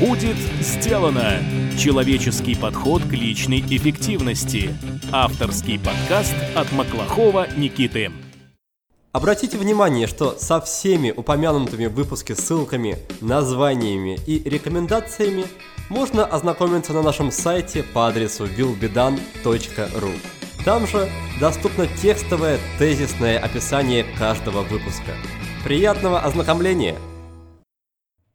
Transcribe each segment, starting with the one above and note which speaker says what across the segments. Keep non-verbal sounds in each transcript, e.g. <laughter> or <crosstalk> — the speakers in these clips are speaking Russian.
Speaker 1: Будет сделано! Человеческий подход к личной эффективности. Авторский подкаст от Маклахова Никиты.
Speaker 2: Обратите внимание, что со всеми упомянутыми в выпуске ссылками, названиями и рекомендациями можно ознакомиться на нашем сайте по адресу willbedan.ru. Там же доступно текстовое тезисное описание каждого выпуска. Приятного ознакомления!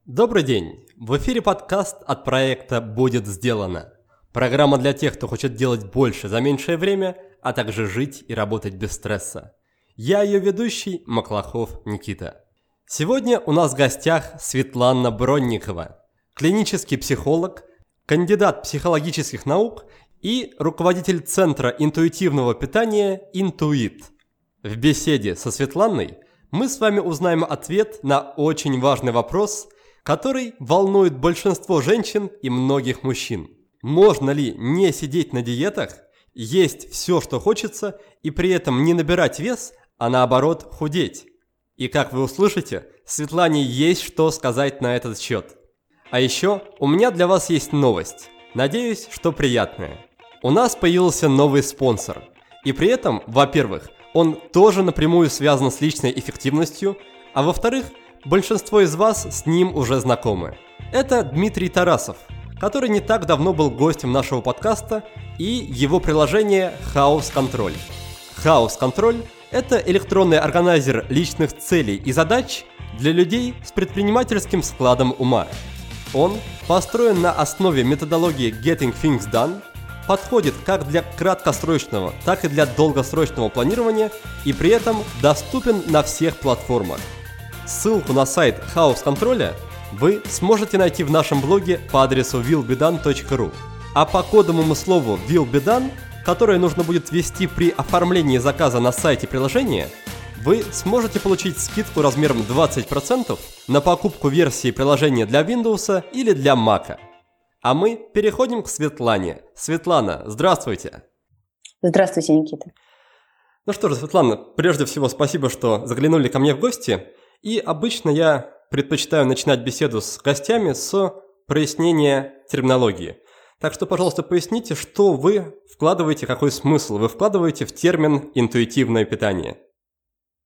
Speaker 2: Добрый день! В эфире подкаст от проекта «Будет сделано». Программа для тех, кто хочет делать больше за меньшее время, а также жить и работать без стресса. Я ее ведущий Маклахов Никита. Сегодня у нас в гостях Светлана Бронникова, клинический психолог, кандидат психологических наук и руководитель Центра интуитивного питания «Интуит». В беседе со Светланой мы с вами узнаем ответ на очень важный вопрос, который волнует большинство женщин и многих мужчин. Можно ли не сидеть на диетах, есть все, что хочется, и при этом не набирать вес, а наоборот худеть. И как вы услышите, Светлане есть что сказать на этот счет. А еще у меня для вас есть новость. Надеюсь, что приятная. У нас появился новый спонсор. И при этом, во-первых, он тоже напрямую связан с личной эффективностью, а во-вторых, большинство из вас с ним уже знакомы. Это Дмитрий Тарасов, который не так давно был гостем нашего подкаста и его приложение Хаос Контроль. Хаос Контроль это электронный органайзер личных целей и задач для людей с предпринимательским складом ума. Он построен на основе методологии Getting Things Done, подходит как для краткосрочного, так и для долгосрочного планирования и при этом доступен на всех платформах. Ссылку на сайт House Контроля вы сможете найти в нашем блоге по адресу willbedan.ru. А по кодовому слову willbedan которое нужно будет ввести при оформлении заказа на сайте приложения, вы сможете получить скидку размером 20% на покупку версии приложения для Windows или для Mac. А мы переходим к Светлане. Светлана, здравствуйте.
Speaker 3: Здравствуйте, Никита.
Speaker 2: Ну что же, Светлана, прежде всего спасибо, что заглянули ко мне в гости. И обычно я предпочитаю начинать беседу с гостями с прояснения терминологии. Так что, пожалуйста, поясните, что вы вкладываете, какой смысл вы вкладываете в термин «интуитивное питание».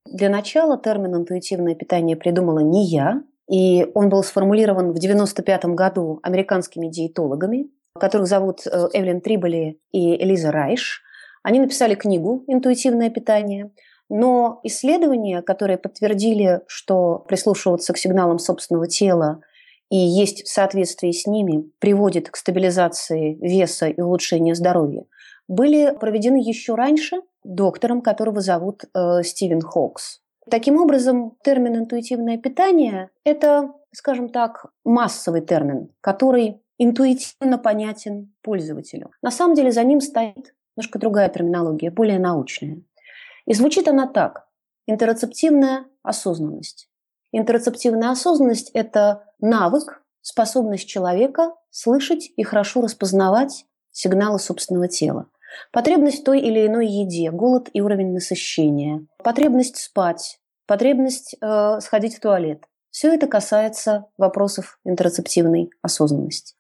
Speaker 3: Для начала термин «интуитивное питание» придумала не я, и он был сформулирован в 1995 году американскими диетологами, которых зовут э, Эвелин Триболи и Элиза Райш. Они написали книгу «Интуитивное питание», но исследования, которые подтвердили, что прислушиваться к сигналам собственного тела – и есть в соответствии с ними, приводит к стабилизации веса и улучшению здоровья, были проведены еще раньше доктором, которого зовут э, Стивен Хокс. Таким образом, термин «интуитивное питание» – это, скажем так, массовый термин, который интуитивно понятен пользователю. На самом деле за ним стоит немножко другая терминология, более научная. И звучит она так – интероцептивная осознанность. Интерцептивная осознанность – это навык, способность человека слышать и хорошо распознавать сигналы собственного тела. Потребность в той или иной еде, голод и уровень насыщения, потребность спать, потребность э, сходить в туалет. Все это касается вопросов интерцептивной осознанности.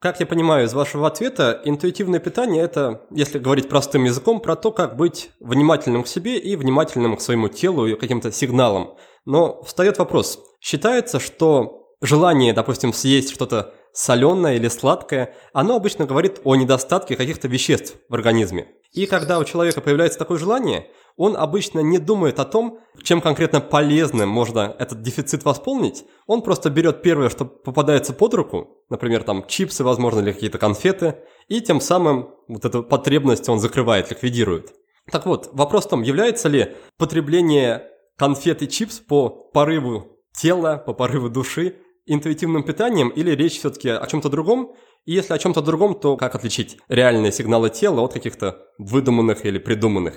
Speaker 2: Как я понимаю из вашего ответа, интуитивное питание – это, если говорить простым языком, про то, как быть внимательным к себе и внимательным к своему телу и каким-то сигналам. Но встает вопрос, считается, что желание, допустим, съесть что-то соленое или сладкое, оно обычно говорит о недостатке каких-то веществ в организме. И когда у человека появляется такое желание, он обычно не думает о том, чем конкретно полезным можно этот дефицит восполнить. Он просто берет первое, что попадается под руку, например, там чипсы, возможно, или какие-то конфеты, и тем самым вот эту потребность он закрывает, ликвидирует. Так вот, вопрос в том, является ли потребление конфет и чипс по порыву тела, по порыву души интуитивным питанием или речь все-таки о чем-то другом? И если о чем-то другом, то как отличить реальные сигналы тела от каких-то выдуманных или придуманных?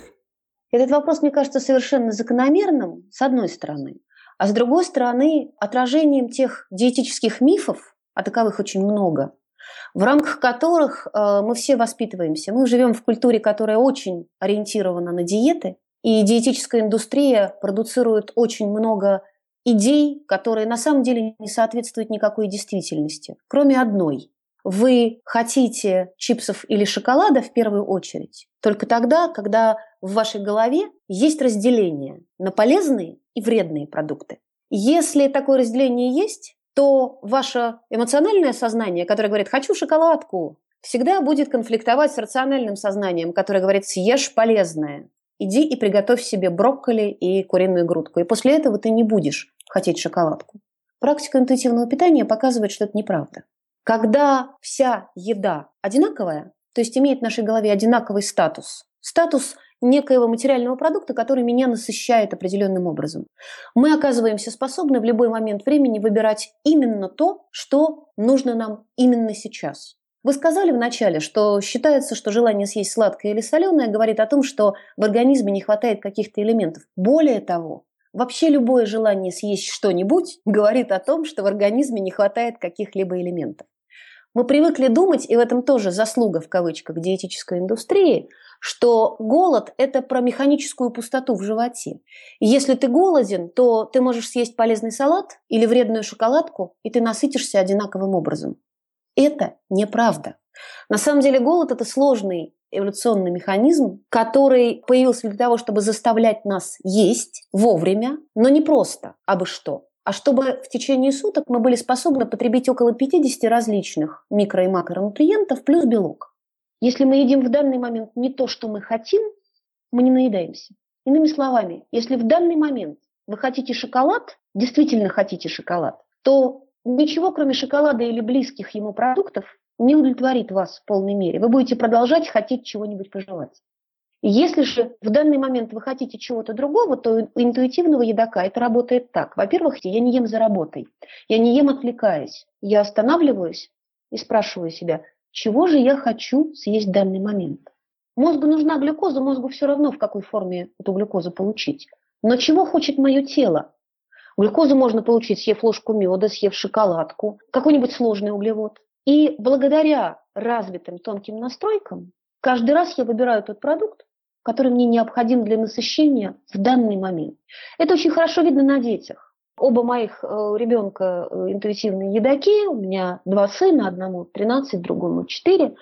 Speaker 3: Этот вопрос, мне кажется, совершенно закономерным, с одной стороны. А с другой стороны, отражением тех диетических мифов, а таковых очень много, в рамках которых э, мы все воспитываемся. Мы живем в культуре, которая очень ориентирована на диеты, и диетическая индустрия продуцирует очень много идей, которые на самом деле не соответствуют никакой действительности, кроме одной. Вы хотите чипсов или шоколада в первую очередь только тогда, когда в вашей голове есть разделение на полезные и вредные продукты. Если такое разделение есть, то ваше эмоциональное сознание, которое говорит «хочу шоколадку», всегда будет конфликтовать с рациональным сознанием, которое говорит «съешь полезное». Иди и приготовь себе брокколи и куриную грудку. И после этого ты не будешь хотеть шоколадку. Практика интуитивного питания показывает, что это неправда. Когда вся еда одинаковая, то есть имеет в нашей голове одинаковый статус, статус некоего материального продукта, который меня насыщает определенным образом. Мы оказываемся способны в любой момент времени выбирать именно то, что нужно нам именно сейчас. Вы сказали вначале, что считается, что желание съесть сладкое или соленое говорит о том, что в организме не хватает каких-то элементов. Более того, вообще любое желание съесть что-нибудь говорит о том, что в организме не хватает каких-либо элементов. Мы привыкли думать, и в этом тоже заслуга в кавычках диетической индустрии, что голод – это про механическую пустоту в животе. И если ты голоден, то ты можешь съесть полезный салат или вредную шоколадку, и ты насытишься одинаковым образом. Это неправда. На самом деле голод – это сложный эволюционный механизм, который появился для того, чтобы заставлять нас есть вовремя, но не просто, а бы что, а чтобы в течение суток мы были способны потребить около 50 различных микро- и макронутриентов плюс белок. Если мы едим в данный момент не то, что мы хотим, мы не наедаемся. Иными словами, если в данный момент вы хотите шоколад, действительно хотите шоколад, то ничего, кроме шоколада или близких ему продуктов, не удовлетворит вас в полной мере. Вы будете продолжать хотеть чего-нибудь пожелать. Если же в данный момент вы хотите чего-то другого, то у интуитивного едока это работает так. Во-первых, я не ем за работой, я не ем отвлекаясь. Я останавливаюсь и спрашиваю себя, чего же я хочу съесть в данный момент. Мозгу нужна глюкоза, мозгу все равно, в какой форме эту глюкозу получить. Но чего хочет мое тело? Глюкозу можно получить, съев ложку меда, съев шоколадку, какой-нибудь сложный углевод. И благодаря развитым тонким настройкам, каждый раз я выбираю тот продукт, который мне необходим для насыщения в данный момент. Это очень хорошо видно на детях. Оба моих э, ребенка э, интуитивные едоки, у меня два сына, одному 13, другому 4.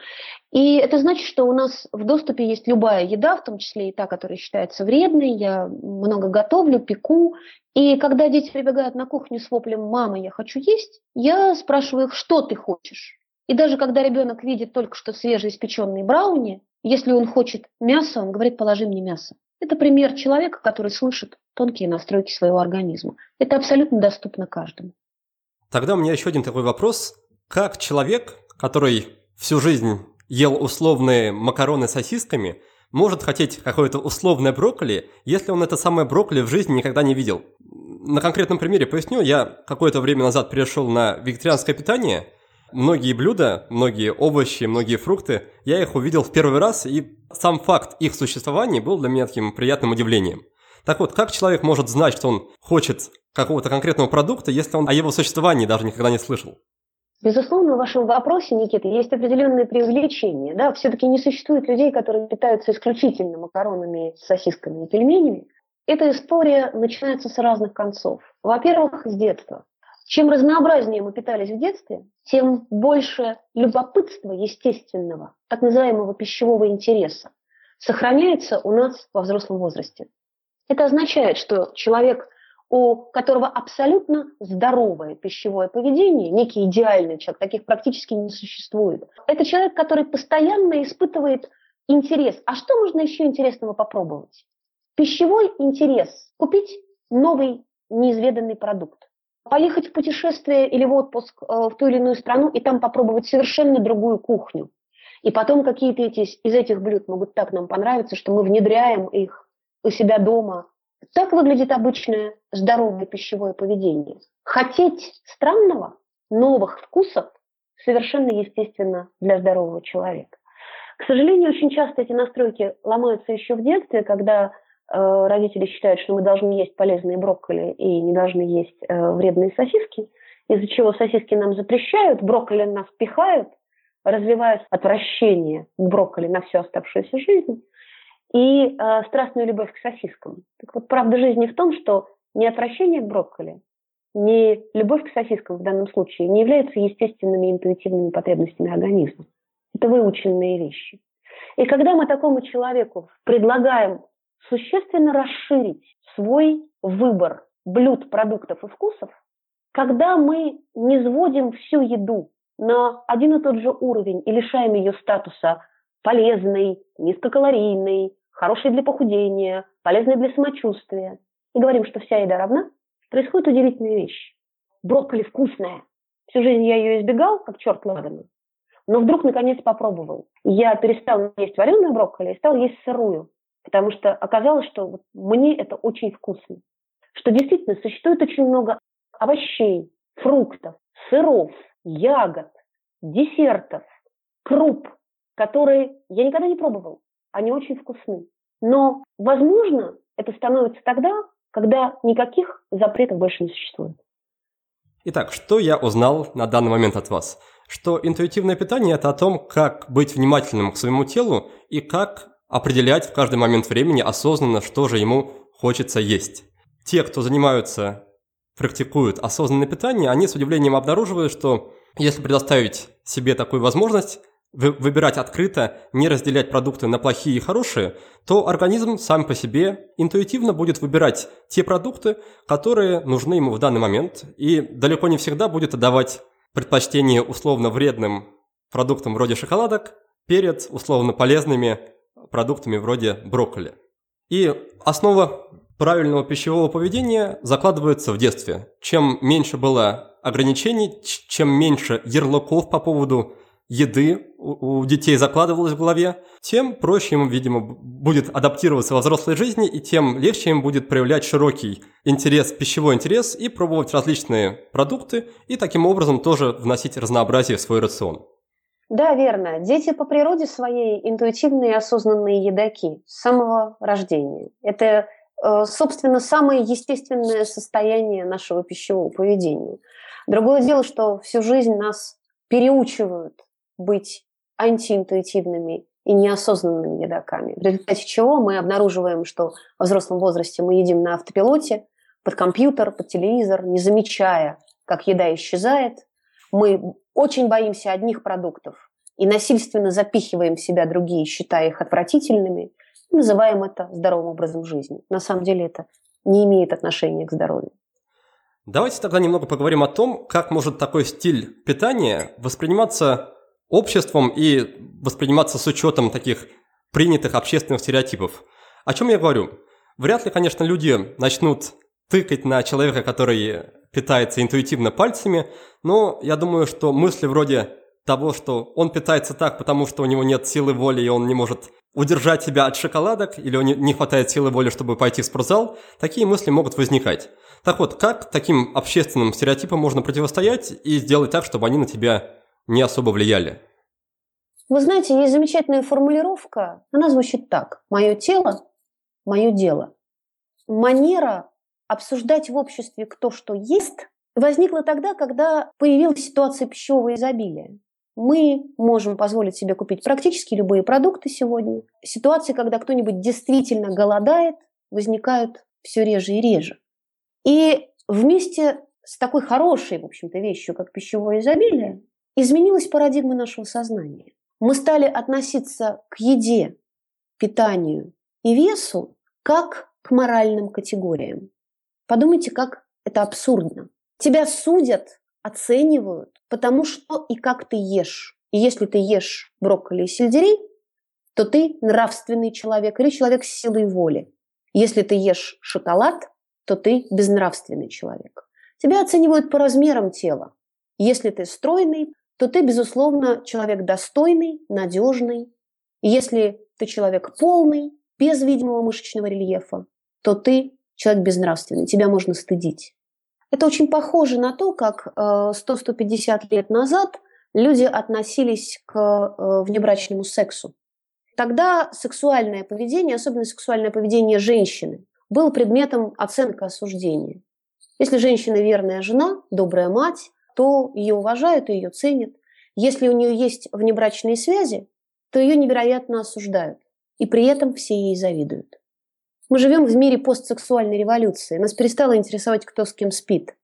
Speaker 3: И это значит, что у нас в доступе есть любая еда, в том числе и та, которая считается вредной. Я много готовлю, пеку. И когда дети прибегают на кухню с воплем «мама, я хочу есть», я спрашиваю их, что ты хочешь? И даже когда ребенок видит только что свежеиспеченный брауни, если он хочет мясо, он говорит «положи мне мясо». Это пример человека, который слышит тонкие настройки своего организма. Это абсолютно доступно каждому.
Speaker 2: Тогда у меня еще один такой вопрос. Как человек, который всю жизнь ел условные макароны с сосисками, может хотеть какое-то условное брокколи, если он это самое брокколи в жизни никогда не видел? На конкретном примере поясню. Я какое-то время назад перешел на вегетарианское питание – Многие блюда, многие овощи, многие фрукты, я их увидел в первый раз, и сам факт их существования был для меня таким приятным удивлением. Так вот, как человек может знать, что он хочет какого-то конкретного продукта, если он о его существовании даже никогда не слышал?
Speaker 3: Безусловно, в вашем вопросе, Никита, есть определенные преувеличения. Да? Все-таки не существует людей, которые питаются исключительно макаронами, сосисками и пельменями. Эта история начинается с разных концов. Во-первых, с детства. Чем разнообразнее мы питались в детстве, тем больше любопытства естественного, так называемого пищевого интереса, сохраняется у нас во взрослом возрасте. Это означает, что человек, у которого абсолютно здоровое пищевое поведение, некий идеальный человек, таких практически не существует. Это человек, который постоянно испытывает интерес. А что можно еще интересного попробовать? Пищевой интерес. Купить новый неизведанный продукт поехать в путешествие или в отпуск э, в ту или иную страну и там попробовать совершенно другую кухню. И потом какие-то эти, из этих блюд могут так нам понравиться, что мы внедряем их у себя дома. Так выглядит обычное здоровое пищевое поведение. Хотеть странного, новых вкусов совершенно естественно для здорового человека. К сожалению, очень часто эти настройки ломаются еще в детстве, когда родители считают, что мы должны есть полезные брокколи и не должны есть э, вредные сосиски, из-за чего сосиски нам запрещают, брокколи нас пихают, развивая отвращение к брокколи на всю оставшуюся жизнь и э, страстную любовь к сосискам. Так вот, правда жизни в том, что не отвращение к брокколи, ни любовь к сосискам в данном случае не являются естественными интуитивными потребностями организма. Это выученные вещи. И когда мы такому человеку предлагаем существенно расширить свой выбор блюд, продуктов и вкусов, когда мы не сводим всю еду на один и тот же уровень и лишаем ее статуса полезной, низкокалорийной, хорошей для похудения, полезной для самочувствия, и говорим, что вся еда равна, происходит удивительная вещь. Брокколи вкусная. Всю жизнь я ее избегал, как черт ладану. Но вдруг, наконец, попробовал. Я перестал есть вареную брокколи и стал есть сырую. Потому что оказалось, что мне это очень вкусно. Что действительно существует очень много овощей, фруктов, сыров, ягод, десертов, круп, которые я никогда не пробовал. Они очень вкусны. Но, возможно, это становится тогда, когда никаких запретов больше не существует.
Speaker 2: Итак, что я узнал на данный момент от вас? Что интуитивное питание – это о том, как быть внимательным к своему телу и как определять в каждый момент времени осознанно, что же ему хочется есть. Те, кто занимаются, практикуют осознанное питание, они с удивлением обнаруживают, что если предоставить себе такую возможность, выбирать открыто, не разделять продукты на плохие и хорошие, то организм сам по себе интуитивно будет выбирать те продукты, которые нужны ему в данный момент, и далеко не всегда будет отдавать предпочтение условно вредным продуктам вроде шоколадок перед условно полезными продуктами вроде брокколи. И основа правильного пищевого поведения закладывается в детстве. Чем меньше было ограничений, чем меньше ярлыков по поводу еды у, детей закладывалось в голове, тем проще им, видимо, будет адаптироваться во взрослой жизни, и тем легче им будет проявлять широкий интерес, пищевой интерес, и пробовать различные продукты, и таким образом тоже вносить разнообразие в свой рацион.
Speaker 3: Да, верно. Дети по природе своей интуитивные и осознанные едоки с самого рождения. Это, э, собственно, самое естественное состояние нашего пищевого поведения. Другое дело, что всю жизнь нас переучивают быть антиинтуитивными и неосознанными едоками, в результате чего мы обнаруживаем, что в взрослом возрасте мы едим на автопилоте, под компьютер, под телевизор, не замечая, как еда исчезает. Мы очень боимся одних продуктов и насильственно запихиваем в себя другие, считая их отвратительными, называем это здоровым образом жизни. На самом деле это не имеет отношения к здоровью.
Speaker 2: Давайте тогда немного поговорим о том, как может такой стиль питания восприниматься обществом и восприниматься с учетом таких принятых общественных стереотипов. О чем я говорю? Вряд ли, конечно, люди начнут тыкать на человека, который питается интуитивно пальцами, но я думаю, что мысли вроде того, что он питается так, потому что у него нет силы воли, и он не может удержать себя от шоколадок, или у не хватает силы воли, чтобы пойти в спортзал, такие мысли могут возникать. Так вот, как таким общественным стереотипам можно противостоять и сделать так, чтобы они на тебя не особо влияли?
Speaker 3: Вы знаете, есть замечательная формулировка, она звучит так. Мое тело – мое дело. Манера обсуждать в обществе, кто что ест, возникла тогда, когда появилась ситуация пищевого изобилия. Мы можем позволить себе купить практически любые продукты сегодня. Ситуации, когда кто-нибудь действительно голодает, возникают все реже и реже. И вместе с такой хорошей, в общем-то, вещью, как пищевое изобилие, изменилась парадигма нашего сознания. Мы стали относиться к еде, питанию и весу как к моральным категориям. Подумайте, как это абсурдно. Тебя судят, оценивают, потому что и как ты ешь. И если ты ешь брокколи и сельдерей, то ты нравственный человек или человек с силой воли. Если ты ешь шоколад, то ты безнравственный человек. Тебя оценивают по размерам тела. Если ты стройный, то ты, безусловно, человек достойный, надежный. Если ты человек полный, без видимого мышечного рельефа, то ты человек безнравственный, тебя можно стыдить. Это очень похоже на то, как 100-150 э, лет назад люди относились к э, внебрачному сексу. Тогда сексуальное поведение, особенно сексуальное поведение женщины, было предметом оценки осуждения. Если женщина верная жена, добрая мать, то ее уважают и ее ценят. Если у нее есть внебрачные связи, то ее невероятно осуждают. И при этом все ей завидуют. Мы живем в мире постсексуальной революции. Нас перестало интересовать, кто с кем спит.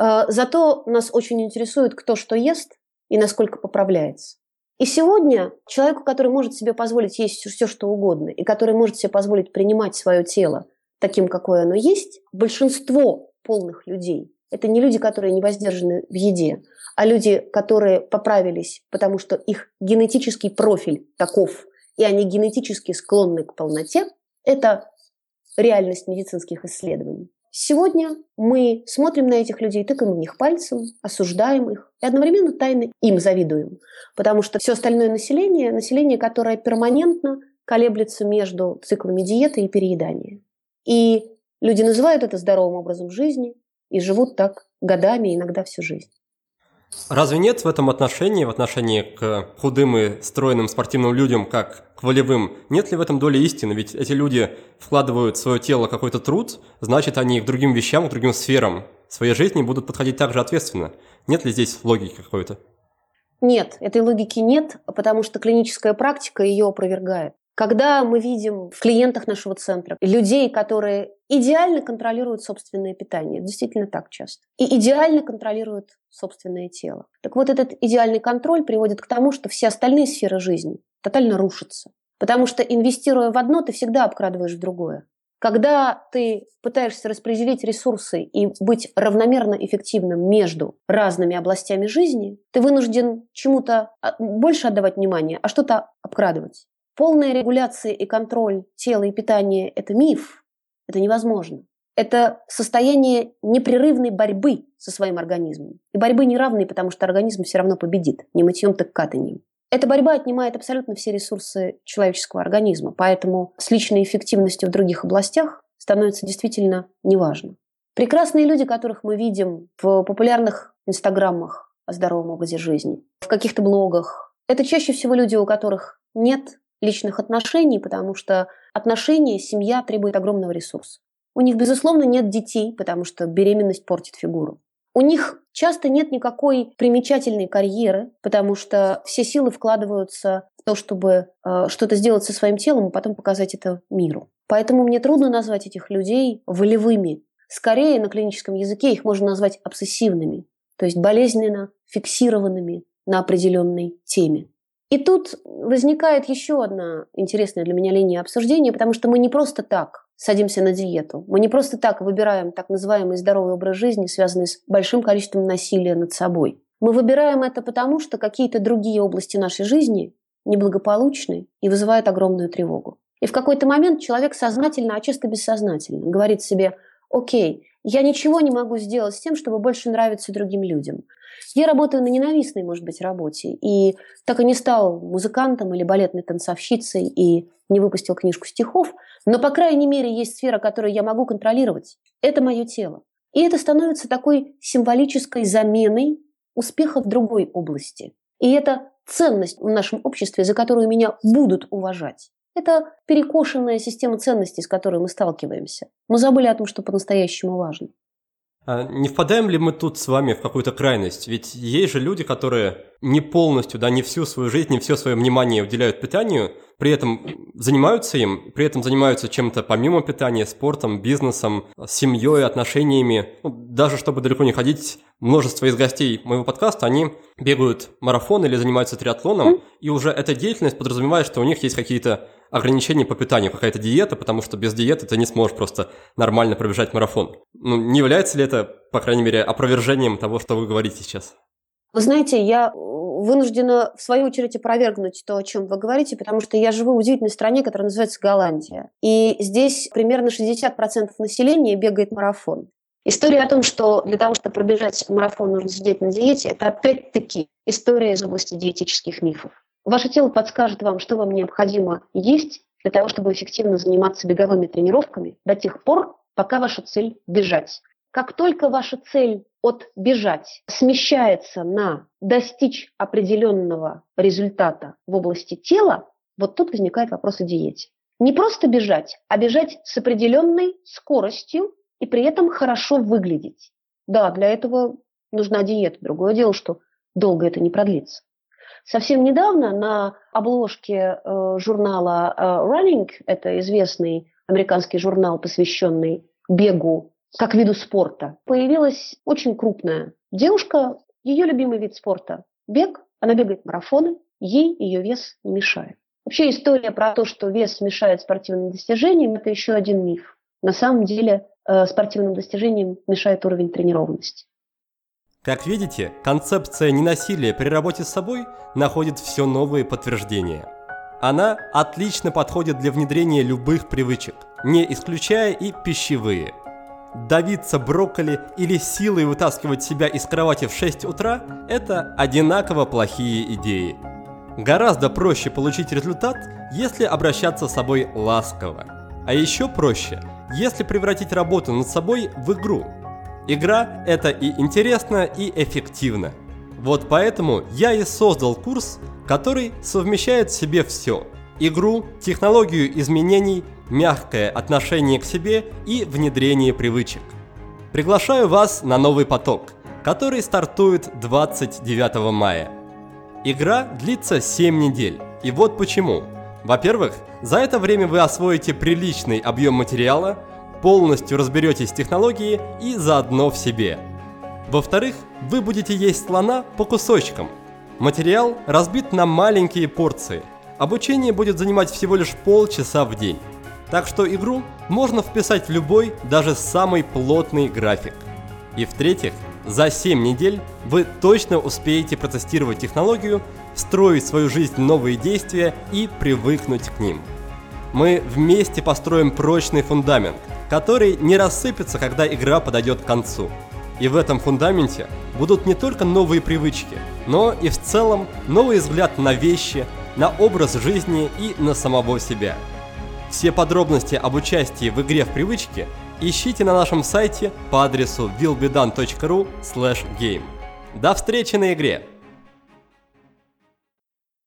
Speaker 3: Э, зато нас очень интересует, кто что ест и насколько поправляется. И сегодня человеку, который может себе позволить есть все, что угодно, и который может себе позволить принимать свое тело таким, какое оно есть, большинство полных людей – это не люди, которые не воздержаны в еде, а люди, которые поправились, потому что их генетический профиль таков, и они генетически склонны к полноте, это реальность медицинских исследований. Сегодня мы смотрим на этих людей, тыкаем в них пальцем, осуждаем их и одновременно тайно им завидуем. Потому что все остальное население – население, которое перманентно колеблется между циклами диеты и переедания. И люди называют это здоровым образом жизни и живут так годами, иногда всю жизнь.
Speaker 2: Разве нет в этом отношении, в отношении к худым и стройным спортивным людям, как к волевым, нет ли в этом доли истины? Ведь эти люди вкладывают в свое тело какой-то труд, значит, они к другим вещам, к другим сферам своей жизни будут подходить так же ответственно. Нет ли здесь логики какой-то?
Speaker 3: Нет, этой логики нет, потому что клиническая практика ее опровергает. Когда мы видим в клиентах нашего центра людей, которые идеально контролируют собственное питание, действительно так часто, и идеально контролируют собственное тело. Так вот, этот идеальный контроль приводит к тому, что все остальные сферы жизни тотально рушатся. Потому что инвестируя в одно, ты всегда обкрадываешь в другое. Когда ты пытаешься распределить ресурсы и быть равномерно эффективным между разными областями жизни, ты вынужден чему-то а, больше отдавать внимание, а что-то обкрадывать. Полная регуляция и контроль тела и питания – это миф, это невозможно. Это состояние непрерывной борьбы со своим организмом. И борьбы неравной, потому что организм все равно победит, не мытьем, так катанием. Эта борьба отнимает абсолютно все ресурсы человеческого организма, поэтому с личной эффективностью в других областях становится действительно неважно. Прекрасные люди, которых мы видим в популярных инстаграмах о здоровом образе жизни, в каких-то блогах, это чаще всего люди, у которых нет личных отношений, потому что отношения, семья требует огромного ресурса. У них, безусловно, нет детей, потому что беременность портит фигуру. У них часто нет никакой примечательной карьеры, потому что все силы вкладываются в то, чтобы э, что-то сделать со своим телом, а потом показать это миру. Поэтому мне трудно назвать этих людей волевыми. Скорее, на клиническом языке их можно назвать обсессивными, то есть болезненно фиксированными на определенной теме. И тут возникает еще одна интересная для меня линия обсуждения, потому что мы не просто так садимся на диету. Мы не просто так выбираем так называемый здоровый образ жизни, связанный с большим количеством насилия над собой. Мы выбираем это потому, что какие-то другие области нашей жизни неблагополучны и вызывают огромную тревогу. И в какой-то момент человек сознательно, а часто бессознательно говорит себе, окей, я ничего не могу сделать с тем, чтобы больше нравиться другим людям. Я работаю на ненавистной, может быть, работе, и так и не стал музыкантом или балетной танцовщицей, и не выпустил книжку стихов, но, по крайней мере, есть сфера, которую я могу контролировать. Это мое тело. И это становится такой символической заменой успеха в другой области. И это ценность в нашем обществе, за которую меня будут уважать. Это перекошенная система ценностей, с которой мы сталкиваемся. Мы забыли о том, что по-настоящему важно.
Speaker 2: А не впадаем ли мы тут с вами в какую-то крайность? Ведь есть же люди, которые не полностью, да, не всю свою жизнь, не все свое внимание уделяют питанию, при этом занимаются им, при этом занимаются чем-то помимо питания, спортом, бизнесом, семьей, отношениями. Ну, даже чтобы далеко не ходить, множество из гостей моего подкаста, они бегают марафон или занимаются триатлоном, и уже эта деятельность подразумевает, что у них есть какие-то ограничения по питанию, какая-то диета, потому что без диеты ты не сможешь просто нормально пробежать марафон. Ну, не является ли это, по крайней мере, опровержением того, что вы говорите сейчас?
Speaker 3: Вы знаете, я вынуждена, в свою очередь, опровергнуть то, о чем вы говорите, потому что я живу в удивительной стране, которая называется Голландия. И здесь примерно 60% населения бегает марафон. История о том, что для того, чтобы пробежать марафон, нужно сидеть на диете, это опять-таки история из области диетических мифов. Ваше тело подскажет вам, что вам необходимо есть для того, чтобы эффективно заниматься беговыми тренировками до тех пор, пока ваша цель – бежать. Как только ваша цель от бежать смещается на достичь определенного результата в области тела, вот тут возникает вопрос о диете. Не просто бежать, а бежать с определенной скоростью и при этом хорошо выглядеть. Да, для этого нужна диета. Другое дело, что долго это не продлится. Совсем недавно на обложке э, журнала э, Running, это известный американский журнал, посвященный бегу как виду спорта, появилась очень крупная девушка, ее любимый вид спорта – бег. Она бегает марафоны, ей ее вес не мешает. Вообще история про то, что вес мешает спортивным достижениям, это еще один миф. На самом деле э, спортивным достижениям мешает уровень тренированности.
Speaker 2: Как видите, концепция ненасилия при работе с собой находит все новые подтверждения. Она отлично подходит для внедрения любых привычек, не исключая и пищевые. Давиться брокколи или силой вытаскивать себя из кровати в 6 утра – это одинаково плохие идеи – Гораздо проще получить результат, если обращаться с собой ласково. А еще проще, если превратить работу над собой в игру. Игра – это и интересно, и эффективно. Вот поэтому я и создал курс, который совмещает в себе все – игру, технологию изменений, мягкое отношение к себе и внедрение привычек. Приглашаю вас на новый поток, который стартует 29 мая – Игра длится 7 недель. И вот почему. Во-первых, за это время вы освоите приличный объем материала, полностью разберетесь в технологии и заодно в себе. Во-вторых, вы будете есть слона по кусочкам. Материал разбит на маленькие порции. Обучение будет занимать всего лишь полчаса в день. Так что игру можно вписать в любой, даже самый плотный график. И в-третьих, за 7 недель вы точно успеете протестировать технологию, встроить в свою жизнь новые действия и привыкнуть к ним. Мы вместе построим прочный фундамент, который не рассыпется, когда игра подойдет к концу. И в этом фундаменте будут не только новые привычки, но и в целом новый взгляд на вещи, на образ жизни и на самого себя. Все подробности об участии в игре в привычке ищите на нашем сайте по адресу willbedan.ru game. До встречи на игре!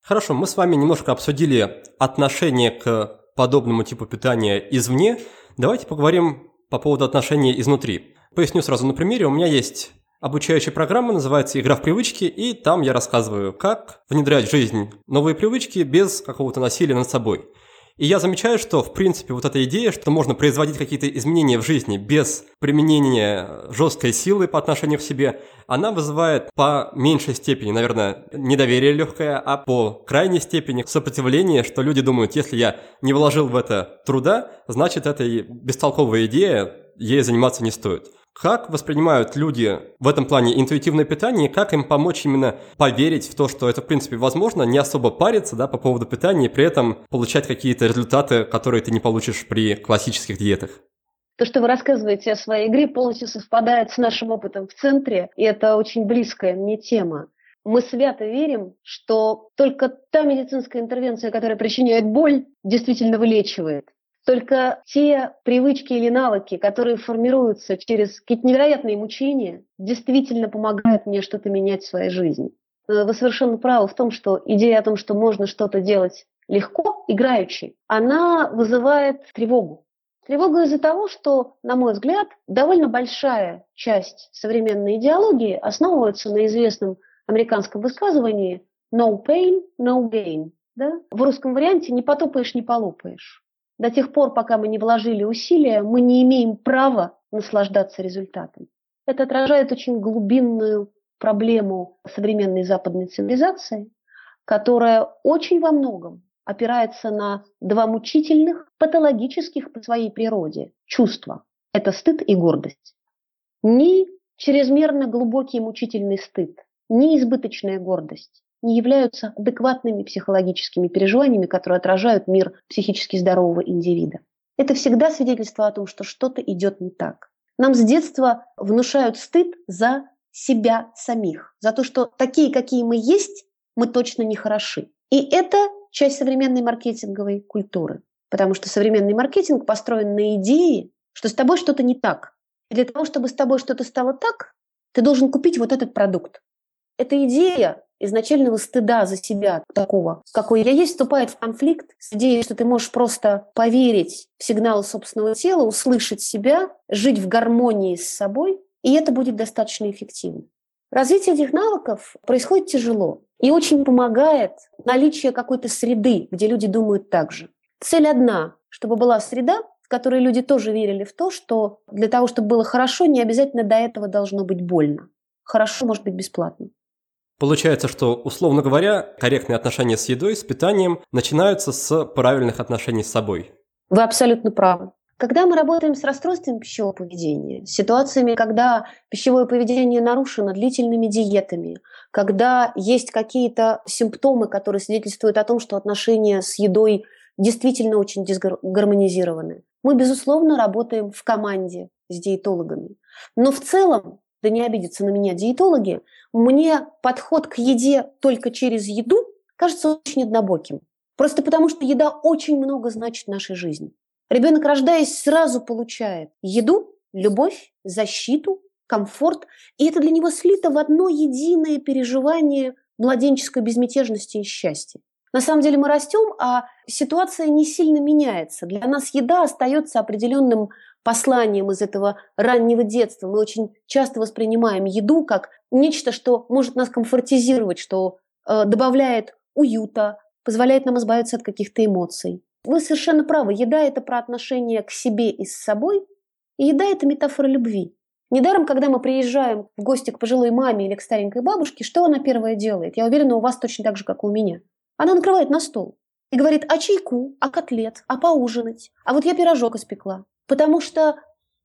Speaker 2: Хорошо, мы с вами немножко обсудили отношение к подобному типу питания извне. Давайте поговорим по поводу отношения изнутри. Поясню сразу на примере. У меня есть обучающая программа, называется «Игра в привычки», и там я рассказываю, как внедрять в жизнь новые привычки без какого-то насилия над собой – и я замечаю, что, в принципе, вот эта идея, что можно производить какие-то изменения в жизни без применения жесткой силы по отношению к себе, она вызывает по меньшей степени, наверное, недоверие легкое, а по крайней степени сопротивление, что люди думают, если я не вложил в это труда, значит, это бестолковая идея, ей заниматься не стоит. Как воспринимают люди в этом плане интуитивное питание, и как им помочь именно поверить в то, что это в принципе возможно, не особо париться да, по поводу питания и при этом получать какие-то результаты, которые ты не получишь при классических диетах?
Speaker 3: То, что вы рассказываете о своей игре, полностью совпадает с нашим опытом в центре, и это очень близкая мне тема. Мы свято верим, что только та медицинская интервенция, которая причиняет боль, действительно вылечивает. Только те привычки или навыки, которые формируются через какие-то невероятные мучения, действительно помогают мне что-то менять в своей жизни. Э, вы совершенно правы в том, что идея о том, что можно что-то делать легко, играючи, она вызывает тревогу. Тревогу из-за того, что, на мой взгляд, довольно большая часть современной идеологии основывается на известном американском высказывании «no pain, no gain». Да? В русском варианте «не потопаешь, не полопаешь». До тех пор, пока мы не вложили усилия, мы не имеем права наслаждаться результатом. Это отражает очень глубинную проблему современной западной цивилизации, которая очень во многом опирается на два мучительных, патологических по своей природе чувства. Это стыд и гордость. Ни чрезмерно глубокий мучительный стыд, ни избыточная гордость не являются адекватными психологическими переживаниями, которые отражают мир психически здорового индивида. Это всегда свидетельство о том, что что-то идет не так. Нам с детства внушают стыд за себя самих, за то, что такие, какие мы есть, мы точно не хороши. И это часть современной маркетинговой культуры. Потому что современный маркетинг построен на идее, что с тобой что-то не так. И для того, чтобы с тобой что-то стало так, ты должен купить вот этот продукт. Эта идея изначального стыда за себя такого, какой я есть, вступает в конфликт с идеей, что ты можешь просто поверить в сигналы собственного тела, услышать себя, жить в гармонии с собой, и это будет достаточно эффективно. Развитие этих навыков происходит тяжело и очень помогает наличие какой-то среды, где люди думают так же. Цель одна, чтобы была среда, в которой люди тоже верили в то, что для того, чтобы было хорошо, не обязательно до этого должно быть больно. Хорошо может быть бесплатно.
Speaker 2: Получается, что, условно говоря, корректные отношения с едой, с питанием начинаются с правильных отношений с собой.
Speaker 3: Вы абсолютно правы. Когда мы работаем с расстройством пищевого поведения, ситуациями, когда пищевое поведение нарушено длительными диетами, когда есть какие-то симптомы, которые свидетельствуют о том, что отношения с едой действительно очень дисгармонизированы, мы, безусловно, работаем в команде с диетологами. Но в целом да не обидятся на меня диетологи, мне подход к еде только через еду кажется очень однобоким. Просто потому, что еда очень много значит в нашей жизни. Ребенок, рождаясь, сразу получает еду, любовь, защиту, комфорт, и это для него слито в одно единое переживание младенческой безмятежности и счастья. На самом деле мы растем, а ситуация не сильно меняется. Для нас еда остается определенным посланием из этого раннего детства. Мы очень часто воспринимаем еду как нечто, что может нас комфортизировать, что э, добавляет уюта, позволяет нам избавиться от каких-то эмоций. Вы совершенно правы. Еда – это про отношение к себе и с собой. И еда – это метафора любви. Недаром, когда мы приезжаем в гости к пожилой маме или к старенькой бабушке, что она первое делает? Я уверена, у вас точно так же, как и у меня. Она накрывает на стол и говорит, а чайку, а котлет, а поужинать, а вот я пирожок испекла. Потому что